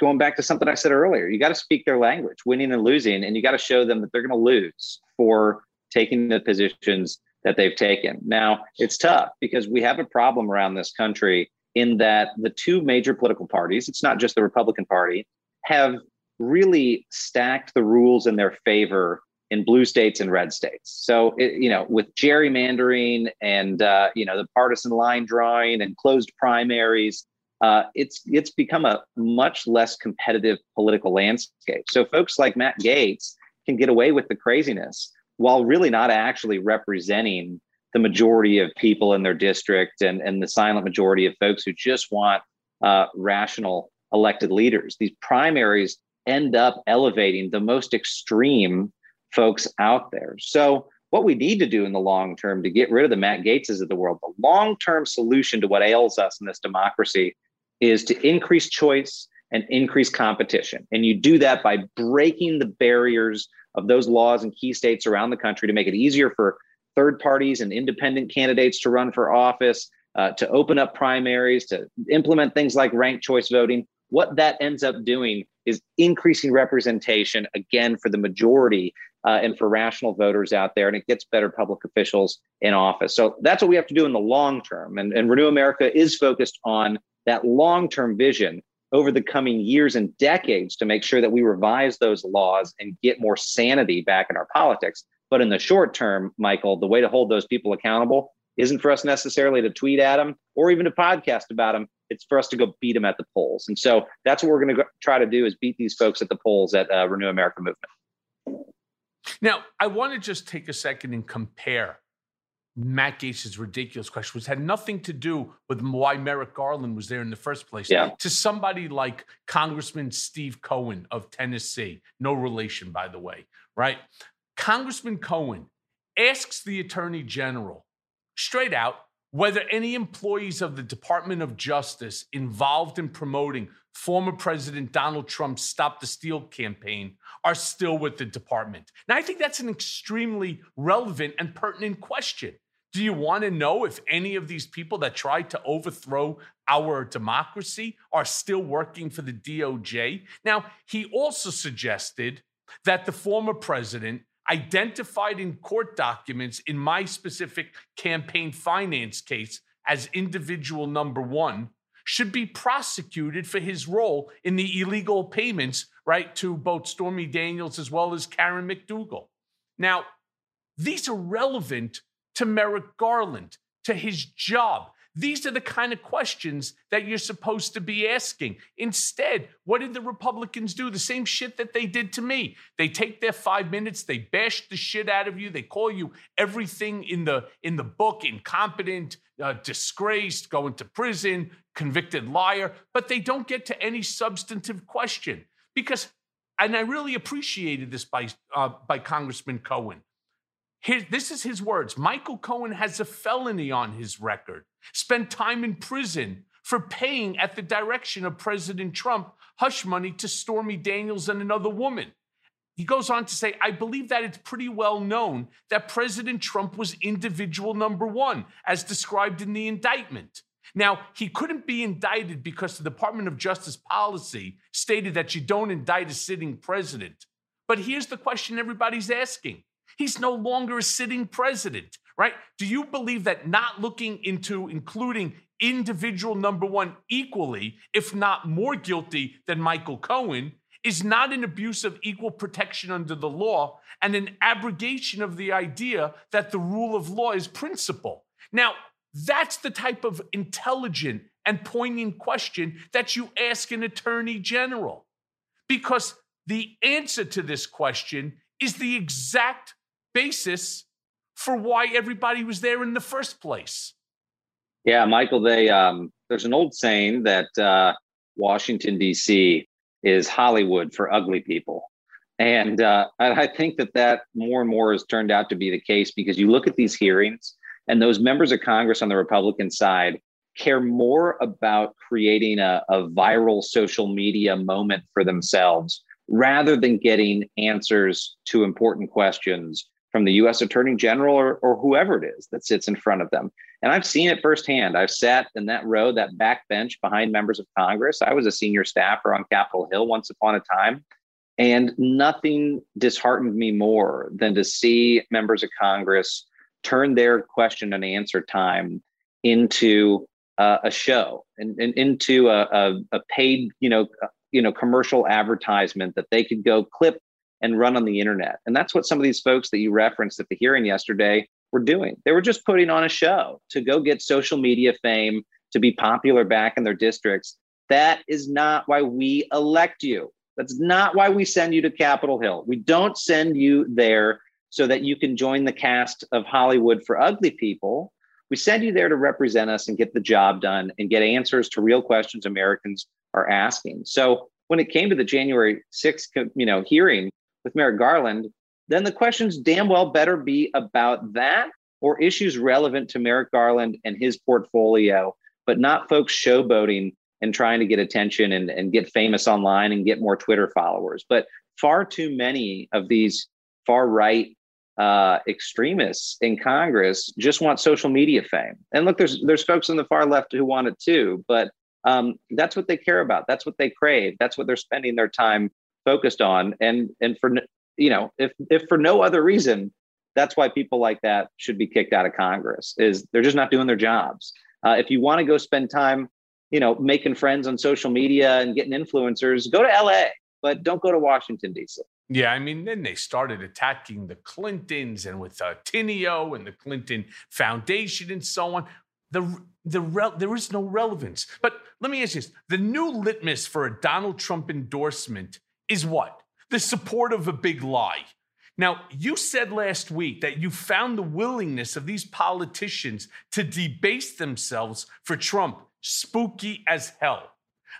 going back to something I said earlier. You got to speak their language, winning and losing, and you got to show them that they're going to lose for taking the positions that they've taken. Now, it's tough because we have a problem around this country in that the two major political parties, it's not just the Republican Party, have really stacked the rules in their favor in blue states and red states. So, it, you know, with gerrymandering and uh, you know the partisan line drawing and closed primaries, uh, it's it's become a much less competitive political landscape. So, folks like Matt Gaetz can get away with the craziness while really not actually representing the majority of people in their district and, and the silent majority of folks who just want uh, rational elected leaders. These primaries end up elevating the most extreme folks out there. So, what we need to do in the long term to get rid of the Matt Gaetzes of the world, the long term solution to what ails us in this democracy is to increase choice and increase competition. And you do that by breaking the barriers of those laws in key states around the country to make it easier for third parties and independent candidates to run for office, uh, to open up primaries, to implement things like ranked choice voting. What that ends up doing is increasing representation again for the majority uh, and for rational voters out there, and it gets better public officials in office. So that's what we have to do in the long term. And, and Renew America is focused on that long term vision over the coming years and decades to make sure that we revise those laws and get more sanity back in our politics. But in the short term, Michael, the way to hold those people accountable isn't for us necessarily to tweet at them or even to podcast about them. It's for us to go beat them at the polls. And so that's what we're going to try to do is beat these folks at the polls at uh, Renew America Movement. Now, I want to just take a second and compare Matt Gaetz's ridiculous question, which had nothing to do with why Merrick Garland was there in the first place, yeah. to somebody like Congressman Steve Cohen of Tennessee, no relation, by the way, right? Congressman Cohen asks the Attorney General straight out whether any employees of the Department of Justice involved in promoting former President Donald Trump's Stop the Steal campaign are still with the department. Now, I think that's an extremely relevant and pertinent question. Do you want to know if any of these people that tried to overthrow our democracy are still working for the DOJ? Now, he also suggested that the former president identified in court documents in my specific campaign finance case as individual number one should be prosecuted for his role in the illegal payments, right, to both Stormy Daniels as well as Karen McDougal. Now, these are relevant to Merrick Garland, to his job. These are the kind of questions that you're supposed to be asking. Instead, what did the Republicans do? The same shit that they did to me. They take their 5 minutes, they bash the shit out of you, they call you everything in the in the book incompetent, uh, disgraced, going to prison, convicted liar, but they don't get to any substantive question because, and I really appreciated this by uh, by Congressman Cohen. This is his words. Michael Cohen has a felony on his record. Spent time in prison for paying at the direction of President Trump hush money to Stormy Daniels and another woman. He goes on to say, I believe that it's pretty well known that President Trump was individual number one, as described in the indictment. Now, he couldn't be indicted because the Department of Justice policy stated that you don't indict a sitting president. But here's the question everybody's asking He's no longer a sitting president, right? Do you believe that not looking into including individual number one equally, if not more guilty than Michael Cohen, is not an abuse of equal protection under the law and an abrogation of the idea that the rule of law is principle. Now, that's the type of intelligent and poignant question that you ask an attorney general. Because the answer to this question is the exact basis for why everybody was there in the first place. Yeah, Michael, they um, there's an old saying that uh, Washington D.C is Hollywood for ugly people. And uh, I think that that more and more has turned out to be the case because you look at these hearings and those members of Congress on the Republican side care more about creating a, a viral social media moment for themselves rather than getting answers to important questions from the US Attorney General or, or whoever it is that sits in front of them. And I've seen it firsthand. I've sat in that row, that back bench behind members of Congress. I was a senior staffer on Capitol Hill once upon a time. And nothing disheartened me more than to see members of Congress turn their question and answer time into uh, a show and, and into a, a, a, paid, you know, uh, you know, commercial advertisement that they could go clip and run on the internet. And that's what some of these folks that you referenced at the hearing yesterday were doing. They were just putting on a show to go get social media fame, to be popular back in their districts. That is not why we elect you. That's not why we send you to Capitol Hill. We don't send you there so that you can join the cast of Hollywood for ugly people. We send you there to represent us and get the job done and get answers to real questions Americans are asking. So when it came to the January 6th you know, hearing with Merrick Garland, then the questions damn well better be about that or issues relevant to Merrick Garland and his portfolio, but not folks showboating and trying to get attention and, and get famous online and get more Twitter followers. But far too many of these far right uh, extremists in Congress just want social media fame. And look, there's there's folks on the far left who want it too, but um, that's what they care about. That's what they crave. That's what they're spending their time focused on. And and for you know, if if for no other reason, that's why people like that should be kicked out of Congress. Is they're just not doing their jobs. Uh, if you want to go spend time, you know, making friends on social media and getting influencers, go to LA, but don't go to Washington D.C. Yeah, I mean, then they started attacking the Clintons and with uh, Teneo and the Clinton Foundation and so on. The the re- there is no relevance. But let me ask you this: the new litmus for a Donald Trump endorsement is what? The support of a big lie. Now, you said last week that you found the willingness of these politicians to debase themselves for Trump spooky as hell.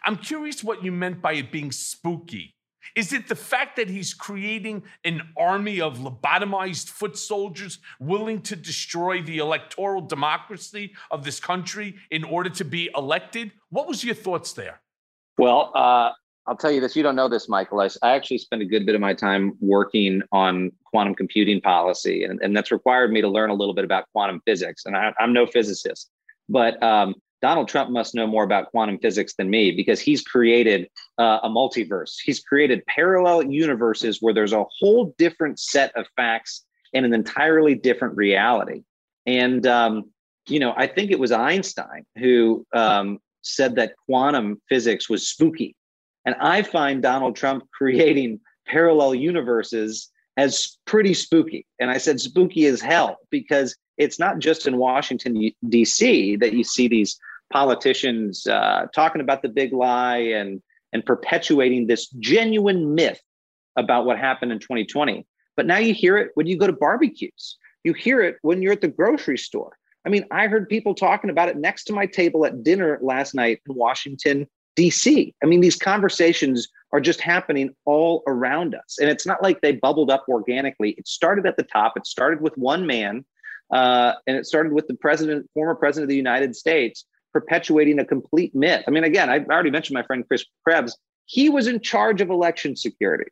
I'm curious what you meant by it being spooky. Is it the fact that he's creating an army of lobotomized foot soldiers willing to destroy the electoral democracy of this country in order to be elected? What was your thoughts there? Well, uh, I'll tell you this. You don't know this, Michael. I, I, actually spent a good bit of my time working on quantum computing policy, and, and that's required me to learn a little bit about quantum physics. And I, am no physicist, but um, Donald Trump must know more about quantum physics than me because he's created uh, a multiverse. He's created parallel universes where there's a whole different set of facts and an entirely different reality. And um, you know, I think it was Einstein who um, said that quantum physics was spooky and I find Donald Trump creating parallel universes as pretty spooky. And I said spooky as hell because it's not just in Washington, D.C. that you see these politicians uh, talking about the big lie and, and perpetuating this genuine myth about what happened in 2020. But now you hear it when you go to barbecues. You hear it when you're at the grocery store. I mean, I heard people talking about it next to my table at dinner last night in Washington, DC. I mean, these conversations are just happening all around us. And it's not like they bubbled up organically. It started at the top, it started with one man, uh, and it started with the president, former president of the United States, perpetuating a complete myth. I mean, again, I already mentioned my friend Chris Krebs. He was in charge of election security.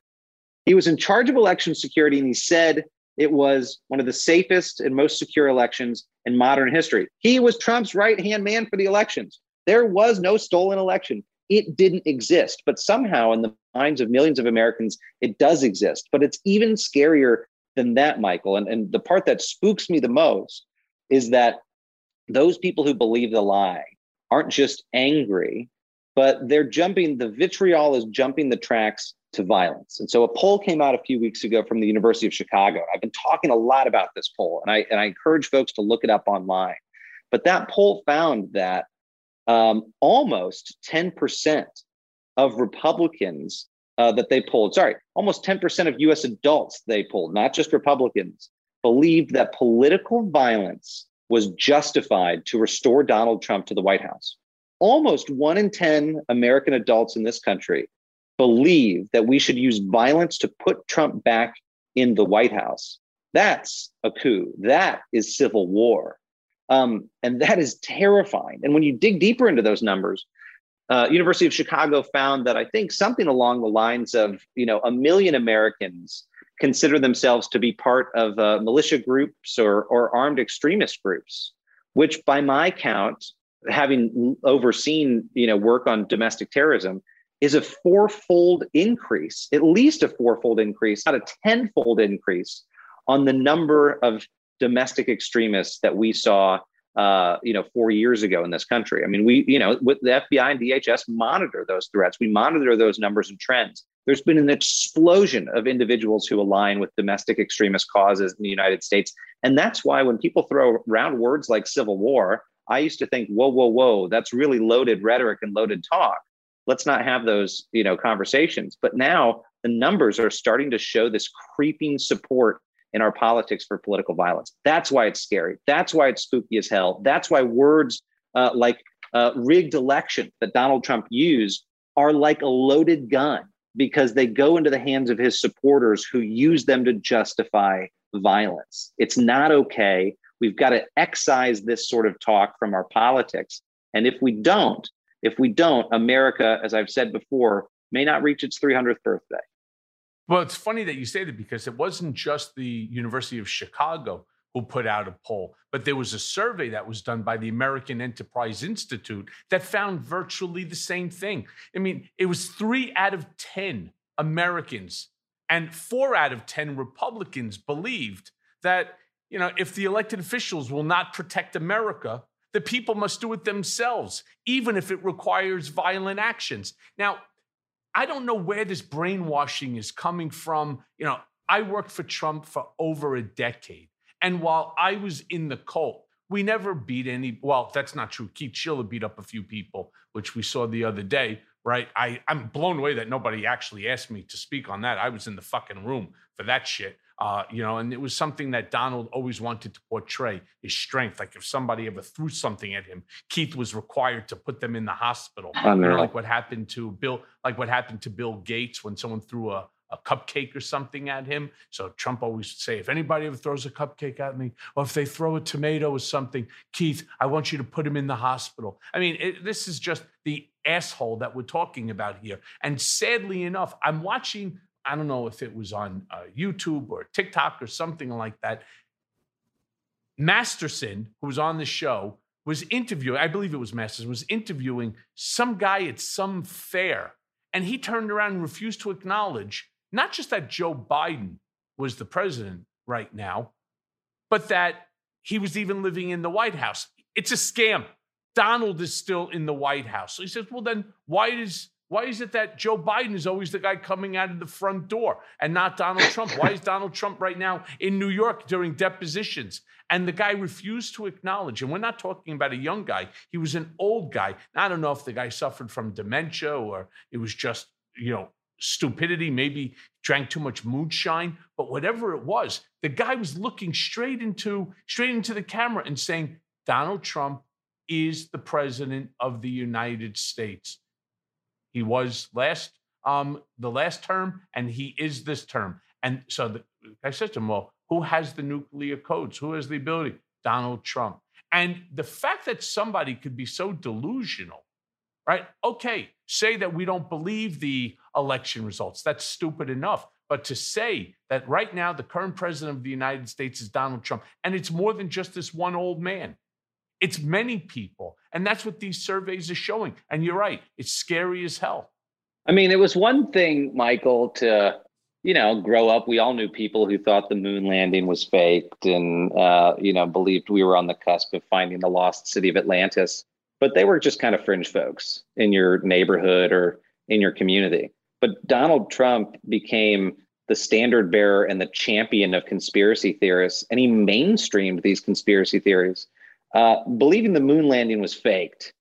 He was in charge of election security, and he said it was one of the safest and most secure elections in modern history. He was Trump's right hand man for the elections. There was no stolen election. It didn't exist. But somehow, in the minds of millions of Americans, it does exist. But it's even scarier than that, Michael. And, and the part that spooks me the most is that those people who believe the lie aren't just angry, but they're jumping, the vitriol is jumping the tracks to violence. And so a poll came out a few weeks ago from the University of Chicago. I've been talking a lot about this poll, and I, and I encourage folks to look it up online. But that poll found that um, almost 10% of Republicans uh, that they polled, sorry, almost 10% of US adults they polled, not just Republicans, believed that political violence was justified to restore Donald Trump to the White House. Almost one in 10 American adults in this country believe that we should use violence to put Trump back in the White House. That's a coup. That is civil war. Um, and that is terrifying. And when you dig deeper into those numbers, uh, University of Chicago found that I think something along the lines of you know a million Americans consider themselves to be part of uh, militia groups or, or armed extremist groups, which by my count, having overseen you know work on domestic terrorism, is a fourfold increase, at least a fourfold increase, not a tenfold increase on the number of domestic extremists that we saw uh, you know, four years ago in this country. I mean, we, you know, with the FBI and DHS monitor those threats. We monitor those numbers and trends. There's been an explosion of individuals who align with domestic extremist causes in the United States. And that's why when people throw around words like civil war, I used to think, whoa, whoa, whoa, that's really loaded rhetoric and loaded talk. Let's not have those, you know, conversations. But now the numbers are starting to show this creeping support in our politics for political violence. That's why it's scary. That's why it's spooky as hell. That's why words uh, like uh, rigged election that Donald Trump used are like a loaded gun because they go into the hands of his supporters who use them to justify violence. It's not okay. We've got to excise this sort of talk from our politics. And if we don't, if we don't, America, as I've said before, may not reach its 300th birthday. Well, it's funny that you say that because it wasn't just the University of Chicago who put out a poll, but there was a survey that was done by the American Enterprise Institute that found virtually the same thing. I mean, it was three out of 10 Americans and four out of 10 Republicans believed that, you know, if the elected officials will not protect America, the people must do it themselves, even if it requires violent actions. Now, I don't know where this brainwashing is coming from. You know, I worked for Trump for over a decade. And while I was in the cult, we never beat any. Well, that's not true. Keith Schiller beat up a few people, which we saw the other day, right? I, I'm blown away that nobody actually asked me to speak on that. I was in the fucking room for that shit. Uh, you know, and it was something that Donald always wanted to portray his strength. Like if somebody ever threw something at him, Keith was required to put them in the hospital. You know, like what happened to Bill, like what happened to Bill Gates when someone threw a, a cupcake or something at him. So Trump always would say, if anybody ever throws a cupcake at me, or if they throw a tomato or something, Keith, I want you to put him in the hospital. I mean, it, this is just the asshole that we're talking about here. And sadly enough, I'm watching I don't know if it was on uh, YouTube or TikTok or something like that. Masterson, who was on the show, was interviewing, I believe it was Masterson, was interviewing some guy at some fair. And he turned around and refused to acknowledge not just that Joe Biden was the president right now, but that he was even living in the White House. It's a scam. Donald is still in the White House. So he says, well, then why does why is it that Joe Biden is always the guy coming out of the front door and not Donald Trump? Why is Donald Trump right now in New York during depositions? And the guy refused to acknowledge. And we're not talking about a young guy, he was an old guy. I don't know if the guy suffered from dementia or it was just, you know, stupidity, maybe drank too much moonshine, but whatever it was, the guy was looking straight into straight into the camera and saying, Donald Trump is the president of the United States. He was last um, the last term, and he is this term. And so the, I said to him, "Well, who has the nuclear codes? Who has the ability? Donald Trump." And the fact that somebody could be so delusional, right? Okay, say that we don't believe the election results. That's stupid enough. But to say that right now the current president of the United States is Donald Trump, and it's more than just this one old man, it's many people. And that's what these surveys are showing. And you're right, it's scary as hell. I mean, it was one thing, Michael, to you know grow up. We all knew people who thought the moon landing was faked, and uh, you know believed we were on the cusp of finding the lost city of Atlantis. But they were just kind of fringe folks in your neighborhood or in your community. But Donald Trump became the standard bearer and the champion of conspiracy theorists, and he mainstreamed these conspiracy theories. Uh, believing the moon landing was faked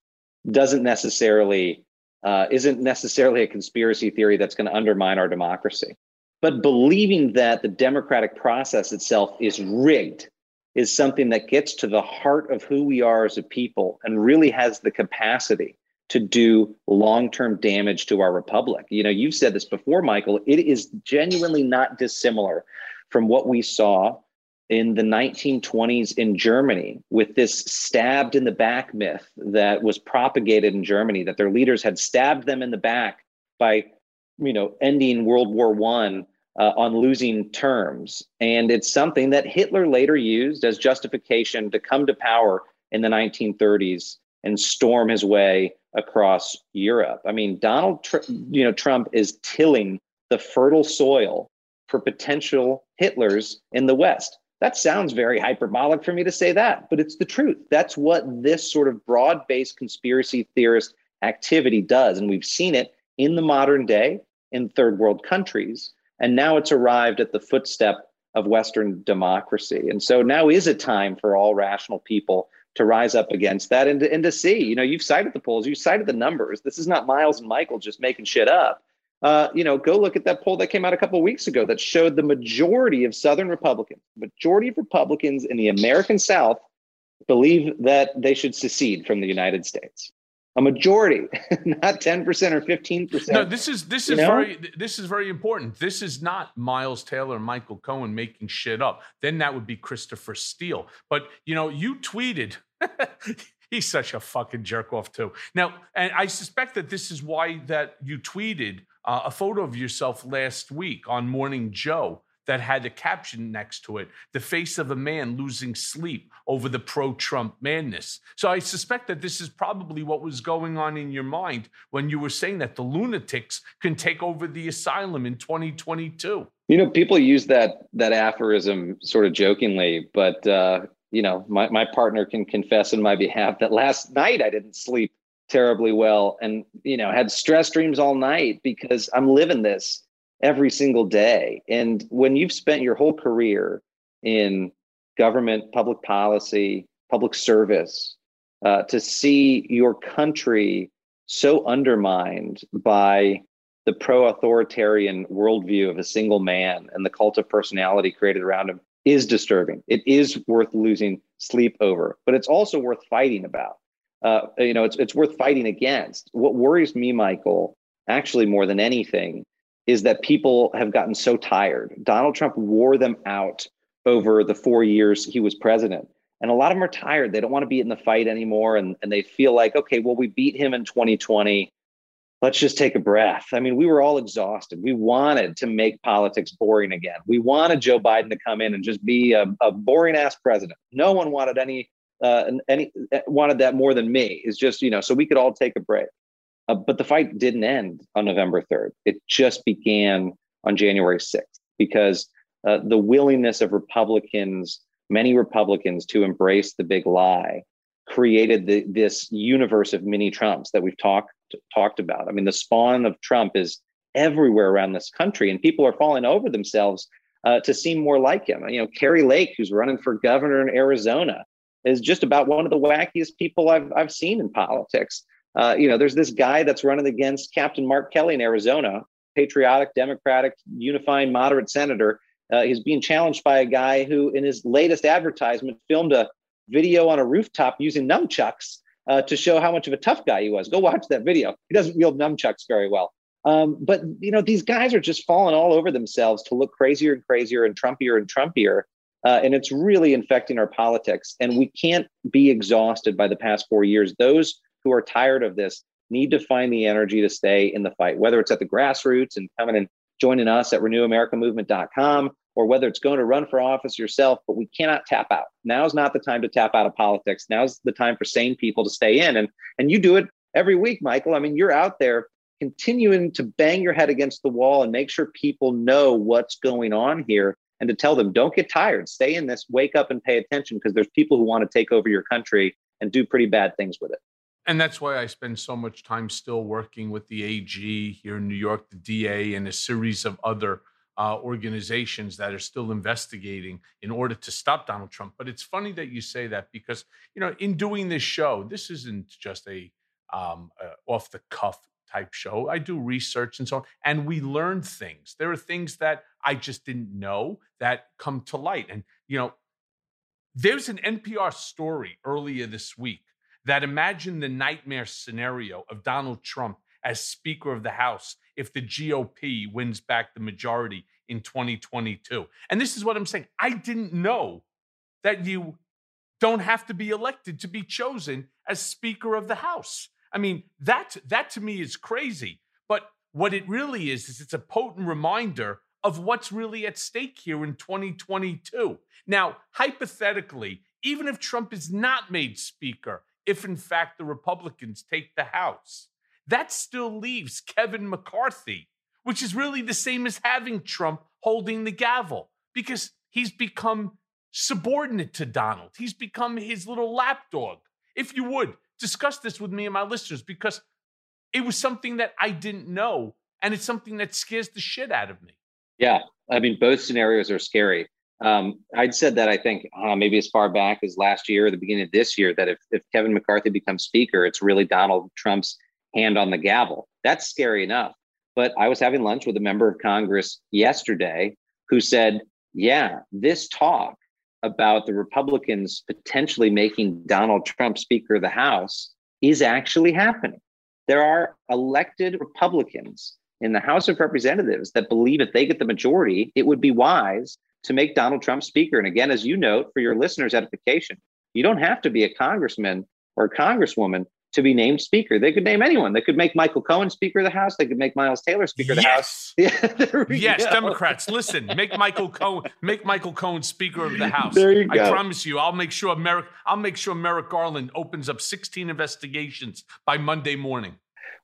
doesn't necessarily uh, isn't necessarily a conspiracy theory that's going to undermine our democracy. But believing that the democratic process itself is rigged is something that gets to the heart of who we are as a people and really has the capacity to do long-term damage to our republic. You know, you've said this before, Michael. It is genuinely not dissimilar from what we saw in the 1920s in Germany with this stabbed in the back myth that was propagated in Germany that their leaders had stabbed them in the back by, you know, ending World War One uh, on losing terms. And it's something that Hitler later used as justification to come to power in the 1930s and storm his way across Europe. I mean, Donald, Tr- you know, Trump is tilling the fertile soil for potential Hitlers in the West. That sounds very hyperbolic for me to say that, but it's the truth. That's what this sort of broad based conspiracy theorist activity does. And we've seen it in the modern day in third world countries. And now it's arrived at the footstep of Western democracy. And so now is a time for all rational people to rise up against that and to, and to see. You know, you've cited the polls, you've cited the numbers. This is not Miles and Michael just making shit up. Uh, you know, go look at that poll that came out a couple of weeks ago that showed the majority of Southern Republicans, majority of Republicans in the American South believe that they should secede from the United States. A majority, *laughs* not ten percent or fifteen percent. No, this is this is know? very this is very important. This is not Miles Taylor Michael Cohen making shit up. Then that would be Christopher Steele. But you know, you tweeted *laughs* He's such a fucking jerk off too. Now, and I suspect that this is why that you tweeted uh, a photo of yourself last week on Morning Joe that had a caption next to it the face of a man losing sleep over the pro Trump madness. So I suspect that this is probably what was going on in your mind when you were saying that the lunatics can take over the asylum in 2022. You know, people use that that aphorism sort of jokingly, but uh, you know, my, my partner can confess in my behalf that last night I didn't sleep terribly well and, you know, had stress dreams all night because I'm living this every single day. And when you've spent your whole career in government, public policy, public service, uh, to see your country so undermined by the pro authoritarian worldview of a single man and the cult of personality created around him is disturbing. It is worth losing sleep over, but it's also worth fighting about. Uh, you know, it's it's worth fighting against. What worries me, Michael, actually more than anything, is that people have gotten so tired. Donald Trump wore them out over the four years he was president. And a lot of them are tired. They don't want to be in the fight anymore. And, and they feel like, okay, well, we beat him in 2020 let's just take a breath. I mean, we were all exhausted. We wanted to make politics boring again. We wanted Joe Biden to come in and just be a, a boring ass president. No one wanted any uh, and any wanted that more than me. Is just you know, so we could all take a break. Uh, but the fight didn't end on November third. It just began on January sixth because uh, the willingness of Republicans, many Republicans, to embrace the big lie created the, this universe of mini Trumps that we've talked talked about. I mean, the spawn of Trump is everywhere around this country, and people are falling over themselves uh, to seem more like him. You know, Kari Lake, who's running for governor in Arizona, is just about one of the wackiest people I've I've seen in politics. Uh, you know, there's this guy that's running against Captain Mark Kelly in Arizona, patriotic, democratic, unifying, moderate senator. Uh, he's being challenged by a guy who, in his latest advertisement, filmed a video on a rooftop using nunchucks uh, to show how much of a tough guy he was. Go watch that video. He doesn't wield nunchucks very well. Um, but you know, these guys are just falling all over themselves to look crazier and crazier and Trumpier and Trumpier. Uh, and it's really infecting our politics. And we can't be exhausted by the past four years. Those who are tired of this need to find the energy to stay in the fight, whether it's at the grassroots and coming and joining us at renewamericamovement.com or whether it's going to run for office yourself, but we cannot tap out. Now's not the time to tap out of politics. Now's the time for sane people to stay in. And, and you do it every week, Michael. I mean, you're out there continuing to bang your head against the wall and make sure people know what's going on here and to tell them, don't get tired, stay in this, wake up and pay attention because there's people who want to take over your country and do pretty bad things with it. And that's why I spend so much time still working with the AG here in New York, the DA, and a series of other uh, organizations that are still investigating in order to stop Donald Trump. But it's funny that you say that because you know, in doing this show, this isn't just a um, uh, off the cuff type show. I do research and so on, and we learn things. There are things that I just didn't know that come to light. And you know, there's an NPR story earlier this week that imagined the nightmare scenario of Donald Trump as Speaker of the House if the GOP wins back the majority in 2022. And this is what I'm saying. I didn't know that you don't have to be elected to be chosen as Speaker of the House. I mean, that that to me is crazy. But what it really is is it's a potent reminder of what's really at stake here in 2022. Now, hypothetically, even if Trump is not made speaker, if in fact the Republicans take the House, that still leaves Kevin McCarthy, which is really the same as having Trump holding the gavel because he's become subordinate to Donald. He's become his little lapdog. If you would, discuss this with me and my listeners because it was something that I didn't know and it's something that scares the shit out of me. Yeah, I mean, both scenarios are scary. Um, I'd said that I think uh, maybe as far back as last year or the beginning of this year that if, if Kevin McCarthy becomes speaker, it's really Donald Trump's hand on the gavel. That's scary enough. But I was having lunch with a member of Congress yesterday who said, yeah, this talk about the Republicans potentially making Donald Trump Speaker of the House is actually happening. There are elected Republicans in the House of Representatives that believe if they get the majority, it would be wise to make Donald Trump Speaker. And again, as you note, for your listeners' edification, you don't have to be a congressman or a congresswoman to be named speaker. They could name anyone. They could make Michael Cohen speaker of the House. They could make Miles Taylor speaker of the House. *laughs* Yeah, yes, go. Democrats, listen, make Michael Cohen make Michael Cohen speaker of the House. There you go. I promise you, I'll make sure Merrick I'll make sure Merrick Garland opens up 16 investigations by Monday morning.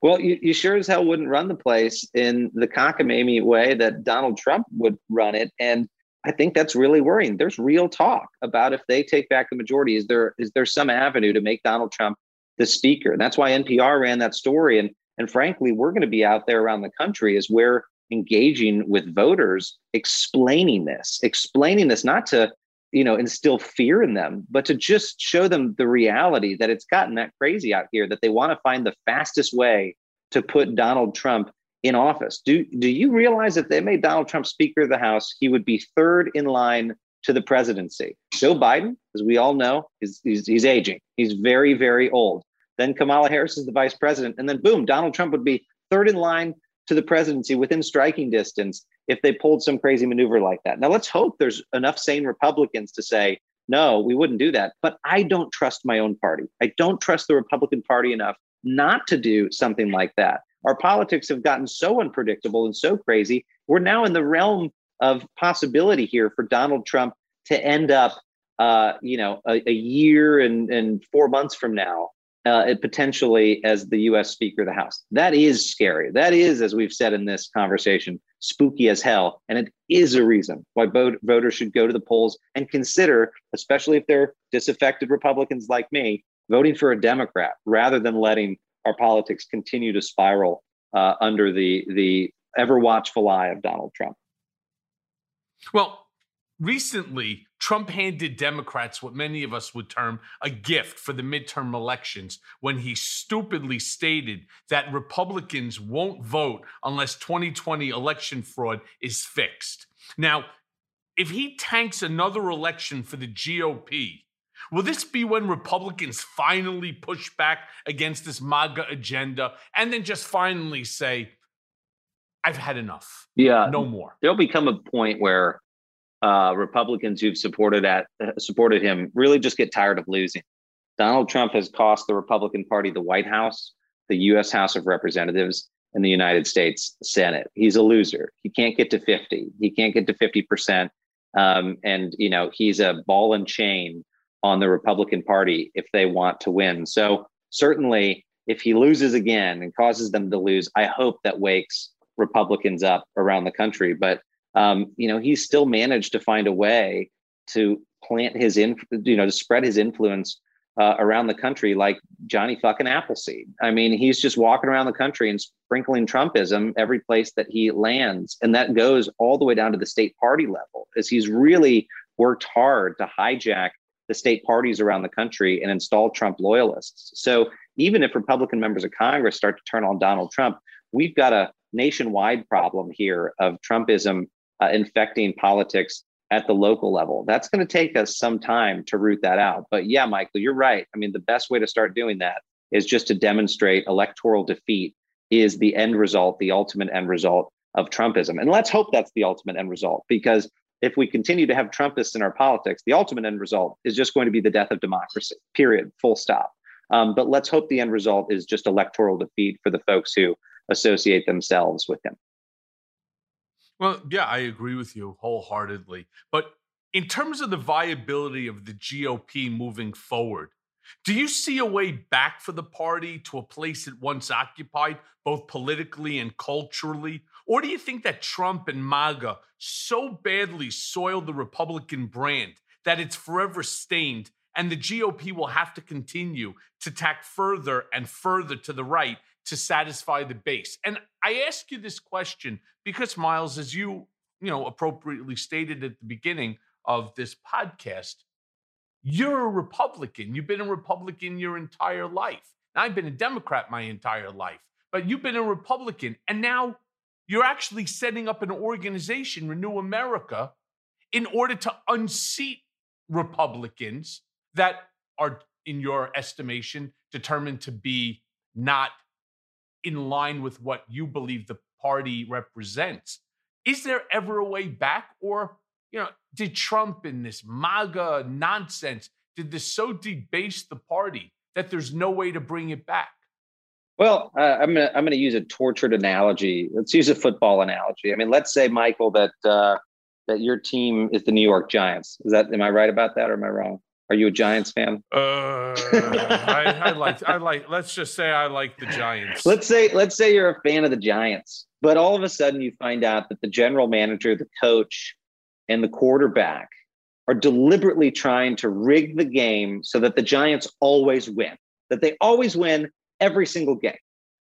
Well, you, you sure as hell wouldn't run the place in the cockamamie way that Donald Trump would run it. And I think that's really worrying. There's real talk about if they take back the majority, is there is there some avenue to make Donald Trump the speaker? And that's why NPR ran that story. And and frankly, we're going to be out there around the country as we're engaging with voters, explaining this, explaining this not to you know instill fear in them, but to just show them the reality that it's gotten that crazy out here that they want to find the fastest way to put Donald Trump in office. Do do you realize if they made Donald Trump Speaker of the House, he would be third in line to the presidency? Joe Biden, as we all know, is he's, he's aging. He's very very old. Then Kamala Harris is the vice president, and then boom, Donald Trump would be third in line to the presidency within striking distance if they pulled some crazy maneuver like that. Now let's hope there's enough sane Republicans to say. No, we wouldn't do that. But I don't trust my own party. I don't trust the Republican Party enough not to do something like that. Our politics have gotten so unpredictable and so crazy. We're now in the realm of possibility here for Donald Trump to end up, uh, you know, a, a, year and, and four months from now, uh, potentially as the U.S. Speaker of the House. That is scary. That is, as we've said in this conversation, spooky as hell. And it is a reason why vote, voters should go to the polls and consider, especially if they're disaffected Republicans like me, voting for a Democrat rather than letting our politics continue to spiral uh, under the the ever watchful eye of Donald Trump. Well, recently, Trump handed Democrats what many of us would term a gift for the midterm elections when he stupidly stated that Republicans won't vote unless 2020 election fraud is fixed. Now, if he tanks another election for the GOP, Will this be when Republicans finally push back against this MAGA agenda and then just finally say, I've had enough? Yeah. No more. There'll become a point where uh, Republicans who've supported at supported him really just get tired of losing. Donald Trump has cost the Republican Party the White House, the U.S. House of Representatives, and the United States Senate. He's a loser. He can't get to 50. He can't get to 50 percent. Um, and you know he's a ball and chain on the Republican Party if they want to win. So certainly, if he loses again and causes them to lose, I hope that wakes Republicans up around the country. But um, you know, he's still managed to find a way to plant his you know, to spread his influence uh, around the country like Johnny fucking Appleseed. I mean, he's just walking around the country and sprinkling Trumpism every place that he lands, and that goes all the way down to the state party level. As he's really worked hard to hijack the state parties around the country and install Trump loyalists. So even if Republican members of Congress start to turn on Donald Trump, we've got a nationwide problem here of Trumpism uh, infecting politics at the local level. That's going to take us some time to root that out. But yeah, Michael, you're right. I mean, the best way to start doing that is just to demonstrate electoral defeat is the end result, the ultimate end result of Trumpism. And let's hope that's the ultimate end result because if we continue to have Trumpists in our politics, the ultimate end result is just going to be the death of democracy, period, full stop. Um, but let's hope the end result is just electoral defeat for the folks who associate themselves with him. Well, yeah, I agree with you wholeheartedly. But in terms of the viability of the GOP moving forward, do you see a way back for the party to a place it once occupied, both politically and culturally? Or do you think that Trump and MAGA so badly soiled the Republican brand that it's forever stained and the GOP will have to continue to tack further and further to the right to satisfy the base. And I ask you this question because Miles, as you, you know, appropriately stated at the beginning of this podcast, you're a Republican. You've been a Republican your entire life. Now, I've been a Democrat my entire life, but you've been a Republican. And now you're actually setting up an organization, Renew America, in order to unseat Republicans that are, in your estimation, determined to be not in line with what you believe the party represents. Is there ever a way back? Or, you know, did Trump in this MAGA nonsense, did this so debase the party that there's no way to bring it back? Well, uh, I'm gonna I'm gonna use a tortured analogy. Let's use a football analogy. I mean, let's say Michael that uh, that your team is the New York Giants. Is that am I right about that or am I wrong? Are you a Giants fan? Uh, I, I like. I like. Let's just say I like the Giants. Let's say. Let's say you're a fan of the Giants, but all of a sudden you find out that the general manager, the coach, and the quarterback are deliberately trying to rig the game so that the Giants always win. That they always win every single game.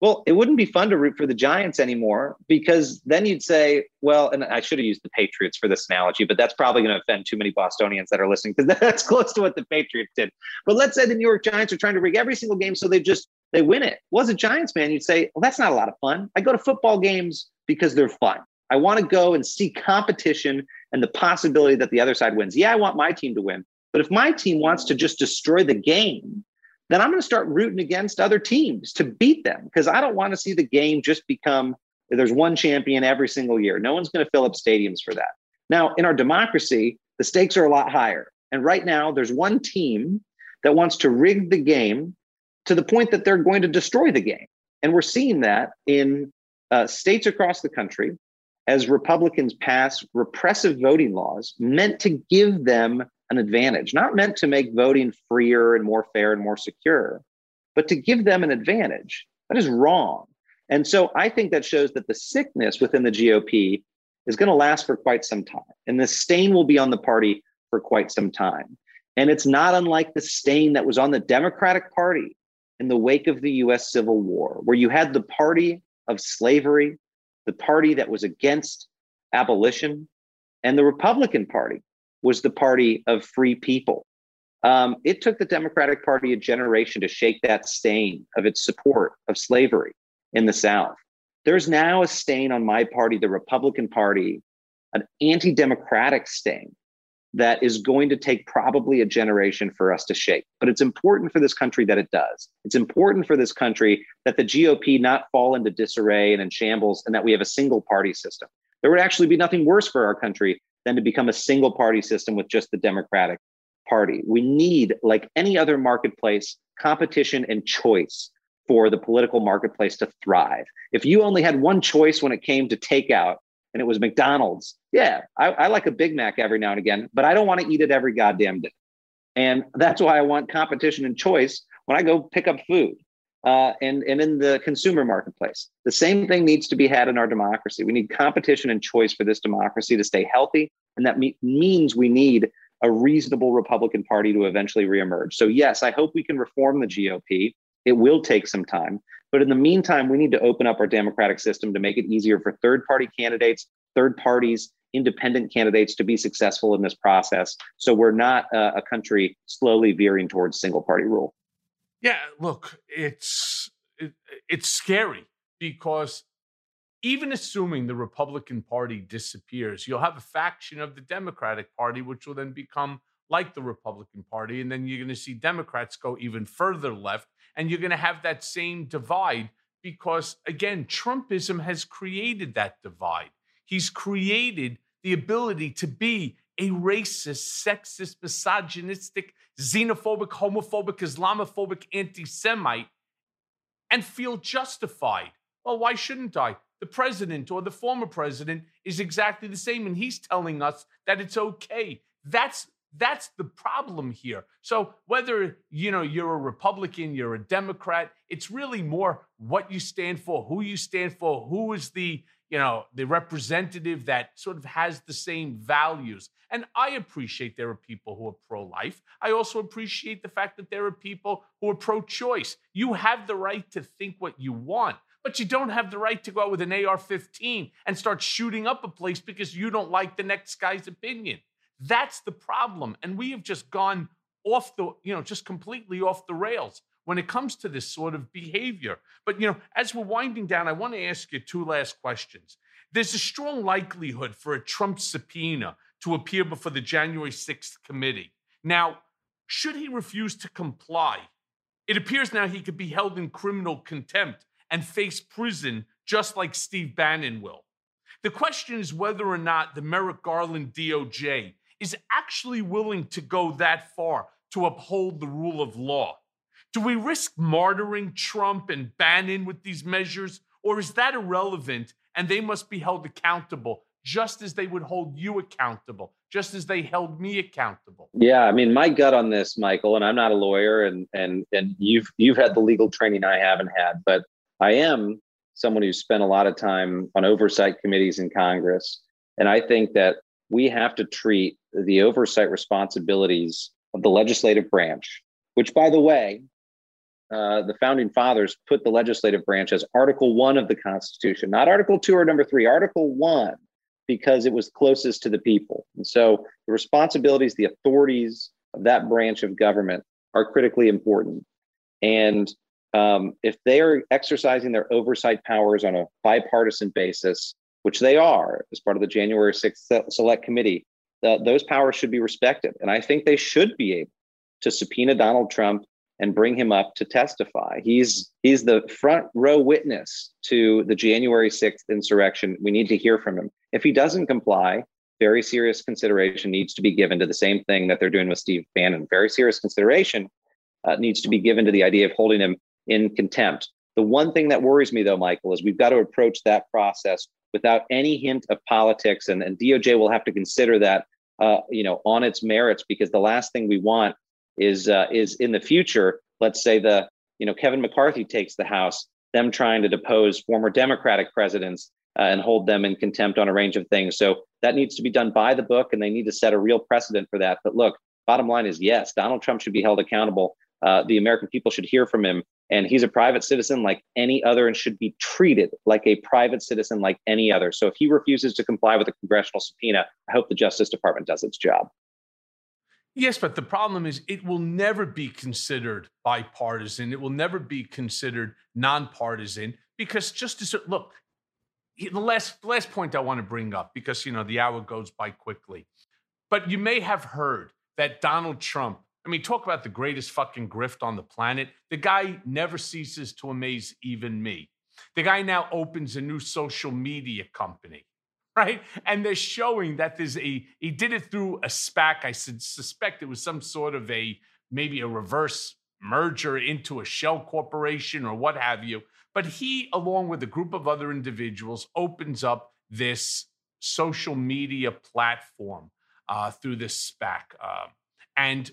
Well, it wouldn't be fun to root for the Giants anymore because then you'd say, well, and I should have used the Patriots for this analogy, but that's probably going to offend too many Bostonians that are listening because *laughs* that's close to what the Patriots did. But let's say the New York Giants are trying to rig every single game so they just they win it. Well, as a Giants man, you'd say, well, that's not a lot of fun. I go to football games because they're fun. I want to go and see competition and the possibility that the other side wins. Yeah, I want my team to win. But if my team wants to just destroy the game, then I'm going to start rooting against other teams to beat them because I don't want to see the game just become there's one champion every single year. No one's going to fill up stadiums for that. Now, in our democracy, the stakes are a lot higher. And right now, there's one team that wants to rig the game to the point that they're going to destroy the game. And we're seeing that in uh, states across the country as Republicans pass repressive voting laws meant to give them an advantage, not meant to make voting freer and more fair and more secure, but to give them an advantage. That is wrong. And so I think that shows that the sickness within the GOP is going to last for quite some time. And the stain will be on the party for quite some time. And it's not unlike the stain that was on the Democratic Party in the wake of the US Civil War, where you had the party of slavery, the party that was against abolition, and the Republican Party, was the party of free people. Um, it took the Democratic Party a generation to shake that stain of its support of slavery in the South. There's now a stain on my party, the Republican Party, an anti democratic stain that is going to take probably a generation for us to shake. But it's important for this country that it does. It's important for this country that the GOP not fall into disarray and in shambles and that we have a single party system. There would actually be nothing worse for our country than to become a single party system with just the Democratic Party. We need, like any other marketplace, competition and choice for the political marketplace to thrive. If you only had one choice when it came to takeout, and it was McDonald's. Yeah, I, I like a Big Mac every now and again, but I don't want to eat it every goddamn day. And that's why I want competition and choice when I go pick up food uh, and, and in the consumer marketplace. The same thing needs to be had in our democracy. We need competition and choice for this democracy to stay healthy. And that me- means we need a reasonable Republican Party to eventually reemerge. So, yes, I hope we can reform the GOP. It will take some time. But in the meantime, we need to open up our democratic system to make it easier for third party candidates, third parties, independent candidates to be successful in this process. So we're not uh, a country slowly veering towards single party rule. Yeah, look, it's it, it's scary because even assuming the Republican Party disappears, you'll have a faction of the Democratic Party which will then become like the Republican Party and then you're going to see Democrats go even further left and you're going to have that same divide because, again, Trumpism has created that divide. He's created the ability to be a racist, sexist, misogynistic, xenophobic, homophobic, Islamophobic anti Semite and feel justified. Well, why shouldn't I? The president or the former president is exactly the same, and he's telling us that it's okay. That's that's the problem here. So whether you know you're a Republican, you're a Democrat, it's really more what you stand for, who you stand for, who is the you know the representative that sort of has the same values. And I appreciate there are people who are pro-life. I also appreciate the fact that there are people who are pro-choice. You have the right to think what you want. But you don't have the right to go out with an AR 15 and start shooting up a place because you don't like the next guy's opinion. That's the problem. And we have just gone off the, you know, just completely off the rails when it comes to this sort of behavior. But, you know, as we're winding down, I want to ask you two last questions. There's a strong likelihood for a Trump subpoena to appear before the January 6th committee. Now, should he refuse to comply, it appears now he could be held in criminal contempt and face prison just like Steve Bannon will. The question is whether or not the Merrick Garland DOJ is actually willing to go that far to uphold the rule of law? Do we risk martyring Trump and Bannon with these measures, or is that irrelevant and they must be held accountable just as they would hold you accountable, just as they held me accountable? Yeah, I mean, my gut on this, Michael, and I'm not a lawyer, and and and you've you've had the legal training I haven't had, but I am someone who's spent a lot of time on oversight committees in Congress, and I think that we have to treat the oversight responsibilities of the legislative branch, which, by the way, uh, the founding fathers put the legislative branch as Article One of the Constitution, not Article Two or Number Three, Article One, because it was closest to the people. And so the responsibilities, the authorities of that branch of government are critically important. And um, if they are exercising their oversight powers on a bipartisan basis, which they are as part of the January 6th Select Committee, uh, those powers should be respected. And I think they should be able to subpoena Donald Trump and bring him up to testify. He's he's the front row witness to the January 6th insurrection. We need to hear from him. If he doesn't comply, very serious consideration needs to be given to the same thing that they're doing with Steve Bannon. Very serious consideration uh, needs to be given to the idea of holding him in contempt. The one thing that worries me, though, Michael, is we've got to approach that process without any hint of politics, and, and DOJ will have to consider that, uh, you know, on its merits, because the last thing we want is uh, is in the future. Let's say the you know Kevin McCarthy takes the House, them trying to depose former Democratic presidents uh, and hold them in contempt on a range of things. So that needs to be done by the book, and they need to set a real precedent for that. But look, bottom line is yes, Donald Trump should be held accountable. Uh, the American people should hear from him and he's a private citizen like any other and should be treated like a private citizen like any other. So if he refuses to comply with a congressional subpoena, I hope the Justice Department does its job. Yes, but the problem is it will never be considered bipartisan. It will never be considered nonpartisan because just as look, the last the last point I want to bring up because you know the hour goes by quickly. but you may have heard that Donald Trump, I mean, talk about the greatest fucking grift on the planet. The guy never ceases to amaze even me. The guy now opens a new social media company, *laughs* right? And they're showing that there's a, he did it through a SPAC. I suspect it was some sort of a, maybe a reverse merger into a shell corporation or what have you. But he, along with a group of other individuals, opens up this social media platform uh, through this SPAC. Uh, and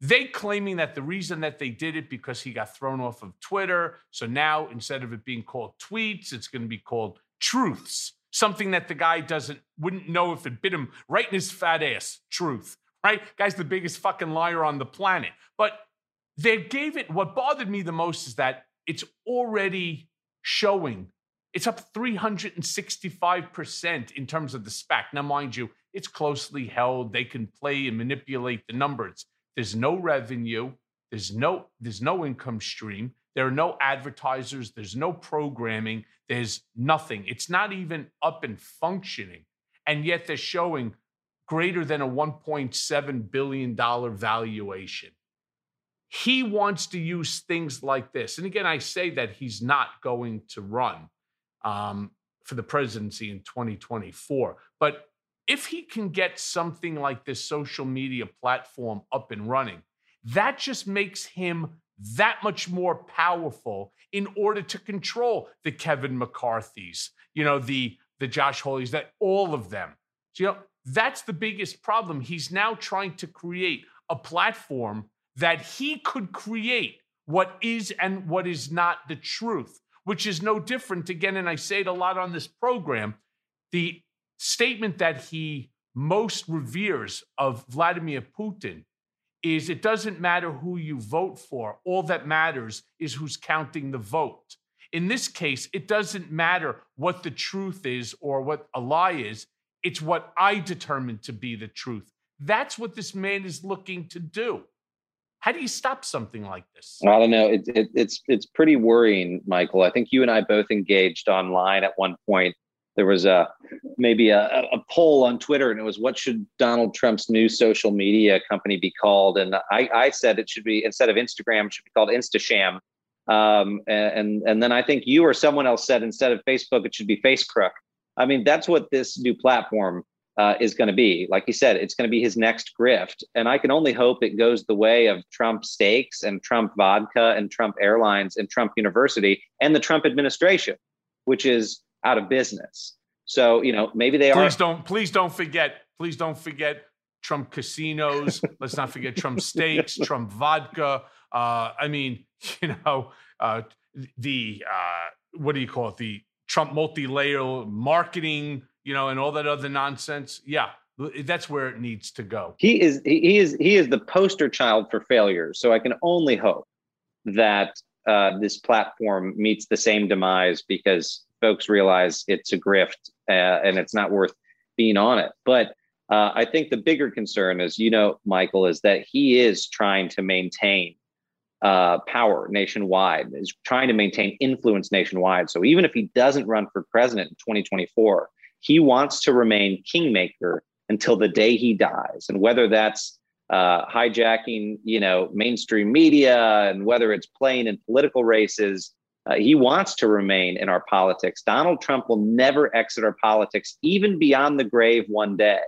they claiming that the reason that they did it because he got thrown off of Twitter. So now instead of it being called tweets, it's going to be called truths. Something that the guy doesn't wouldn't know if it bit him right in his fat ass. Truth, right? Guy's the biggest fucking liar on the planet. But they gave it. What bothered me the most is that it's already showing it's up 365% in terms of the SPAC. Now, mind you, it's closely held. They can play and manipulate the numbers. There's no revenue. There's no there's no income stream. There are no advertisers. There's no programming. There's nothing. It's not even up and functioning. And yet they're showing greater than a $1.7 billion valuation. He wants to use things like this. And again, I say that he's not going to run um, for the presidency in 2024. But if he can get something like this social media platform up and running, that just makes him that much more powerful in order to control the Kevin McCarthy's, you know, the the Josh Hawleys, that all of them. So, you know, that's the biggest problem. He's now trying to create a platform that he could create what is and what is not the truth which is no different. Again, and I say it a lot on this program, the statement that he most reveres of Vladimir Putin is it doesn't matter who you vote for, all that matters is who's counting the vote. In this case, it doesn't matter what the truth is or what a lie is, it's what I determine to be the truth. That's what this man is looking to do. How do you stop something like this? I don't know. It, it, it's it's pretty worrying, Michael. I think you and I both engaged online at one point. There was a maybe a, a poll on Twitter, and it was what should Donald Trump's new social media company be called? And I, I said it should be instead of Instagram, it should be called Instasham. Um, and and then I think you or someone else said instead of Facebook, it should be FaceCrook. I mean, that's what this new platform uh, is going to be. Like you said, it's going to be his next grift. And I can only hope it goes the way of Trump steaks and Trump vodka and Trump Airlines and Trump University and the Trump administration, which is out of business. So, you know, maybe they please are. Please don't, please don't forget, please don't forget Trump casinos. Let's not forget Trump *laughs* steaks, Trump vodka. Uh, I mean, *laughs* you know, uh, the, uh, what do you call it? The Trump multi-layer marketing you know, and all that other nonsense. Yeah, that's where it needs to go. He is he is he is the poster child for failure. So I can only hope that uh, this platform meets the same demise because folks realize it's a grift uh, and it's not worth being on it. But uh, I think the bigger concern is, you know, Michael, is that he is trying to maintain uh, power nationwide, is trying to maintain influence nationwide. So even if he doesn't run for president in 2024, he wants to remain kingmaker until the day he dies. And whether that's uh, hijacking, you know, mainstream media and whether it's playing in political races, uh, he wants to remain in our politics. Donald Trump will never exit our politics, even beyond the grave one day.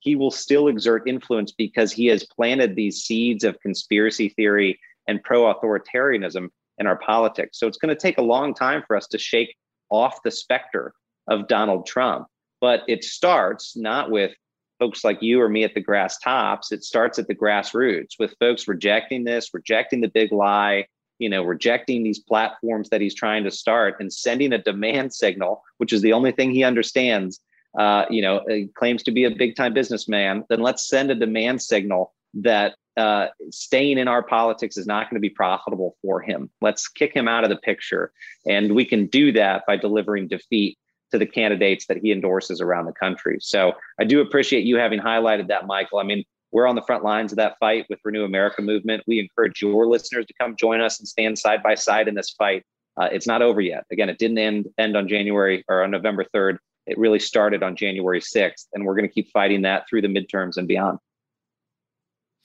He will still exert influence because he has planted these seeds of conspiracy theory and pro authoritarianism in our politics. So it's going to take a long time for us to shake off the specter of Donald Trump. But it starts not with folks like you or me at the grass tops. It starts at the grassroots with folks rejecting this, rejecting the big lie, you know, rejecting these platforms that he's trying to start and sending a demand signal, which is the only thing he understands. Uh, you know, claims to be a big time businessman. Then let's send a demand signal that uh, staying in our politics is not going to be profitable for him. Let's kick him out of the picture. And we can do that by delivering defeat to the candidates that he endorses around the country. So I do appreciate you having highlighted that, Michael. I mean, we're on the front lines of that fight with Renew America movement. We encourage your listeners to come join us and stand side by side in this fight. Uh, it's not over yet. Again, it didn't end end on January or on November 3rd. It really started on January 6th, and we're going to keep fighting that through the midterms and beyond.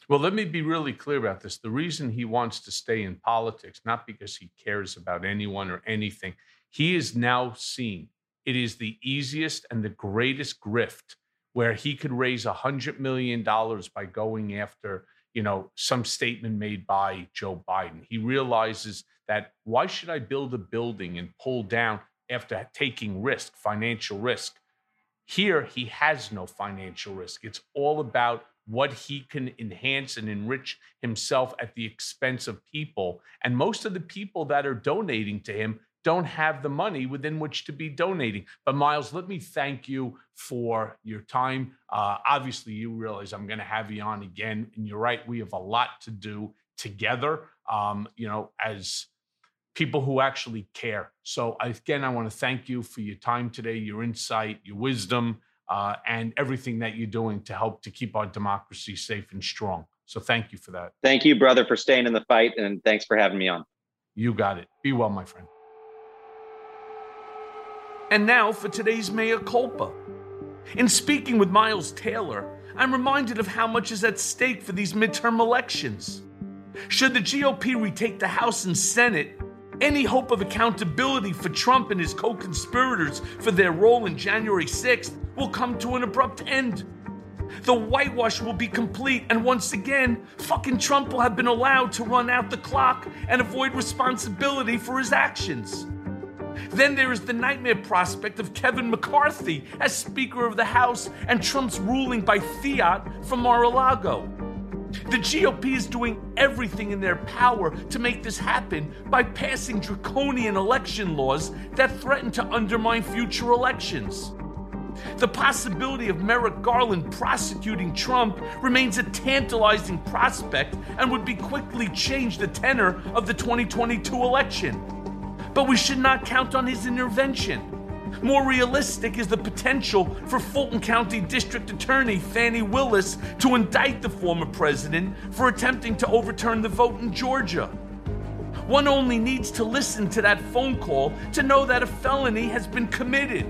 Well, let me be really clear about this. The reason he wants to stay in politics, not because he cares about anyone or anything, he is now seen it is the easiest and the greatest grift where he could raise a hundred million dollars by going after, you know, some statement made by Joe Biden. He realizes that why should I build a building and pull down after taking risk, financial risk? Here, he has no financial risk. It's all about what he can enhance and enrich himself at the expense of people. And most of the people that are donating to him don't have the money within which to be donating. But Miles, let me thank you for your time. Uh, obviously, you realize I'm going to have you on again, and you're right. We have a lot to do together. Um, you know, as people who actually care. So again, I want to thank you for your time today, your insight, your wisdom uh, and everything that you're doing to help to keep our democracy safe and strong. So thank you for that. Thank you, brother, for staying in the fight, and thanks for having me on. You got it. Be well, my friend. And now for today's Mea Culpa. In speaking with Miles Taylor, I'm reminded of how much is at stake for these midterm elections. Should the GOP retake the House and Senate, any hope of accountability for Trump and his co conspirators for their role in January 6th will come to an abrupt end. The whitewash will be complete, and once again, fucking Trump will have been allowed to run out the clock and avoid responsibility for his actions. Then there is the nightmare prospect of Kevin McCarthy as Speaker of the House and Trump's ruling by fiat from Mar a Lago. The GOP is doing everything in their power to make this happen by passing draconian election laws that threaten to undermine future elections. The possibility of Merrick Garland prosecuting Trump remains a tantalizing prospect and would be quickly change the tenor of the 2022 election. But we should not count on his intervention. More realistic is the potential for Fulton County District Attorney Fani Willis to indict the former president for attempting to overturn the vote in Georgia. One only needs to listen to that phone call to know that a felony has been committed.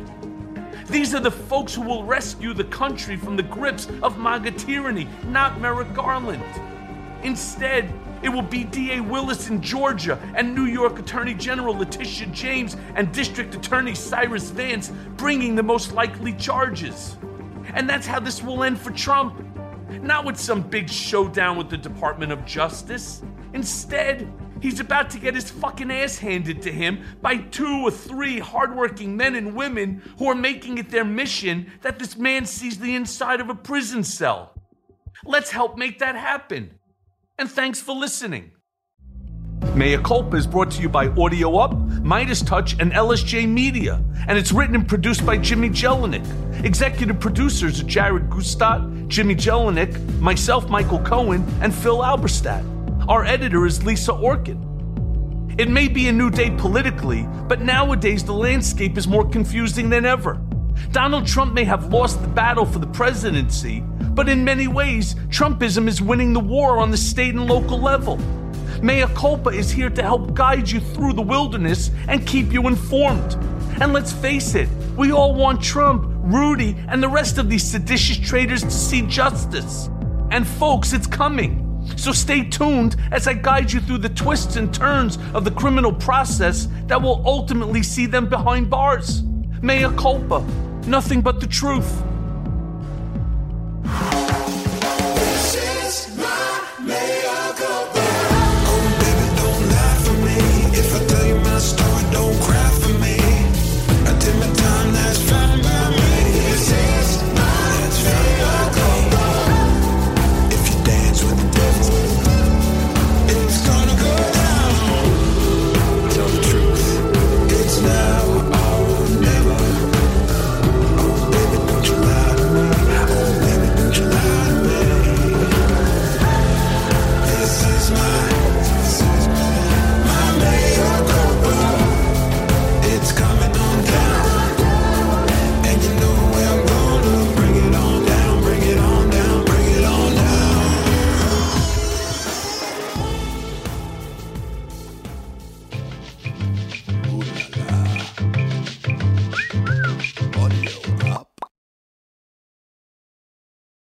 These are the folks who will rescue the country from the grips of MAGA tyranny, not Merrick Garland. Instead, it will be DA Willis in Georgia and New York Attorney General Letitia James and District Attorney Cyrus Vance bringing the most likely charges. And that's how this will end for Trump. Not with some big showdown with the Department of Justice. Instead, He's about to get his fucking ass handed to him by two or three hardworking men and women who are making it their mission that this man sees the inside of a prison cell. Let's help make that happen. And thanks for listening. Mea Culpa is brought to you by Audio Up, Midas Touch, and LSJ Media, and it's written and produced by Jimmy Jellinek. Executive producers are Jared Gustat, Jimmy Jellinek, myself, Michael Cohen, and Phil Alberstadt. Our editor is Lisa Orkin. It may be a new day politically, but nowadays the landscape is more confusing than ever. Donald Trump may have lost the battle for the presidency, but in many ways, Trumpism is winning the war on the state and local level. Mea Culpa is here to help guide you through the wilderness and keep you informed. And let's face it, we all want Trump, Rudy, and the rest of these seditious traitors to see justice. And folks, it's coming. So stay tuned as I guide you through the twists and turns of the criminal process that will ultimately see them behind bars. Mea culpa, nothing but the truth.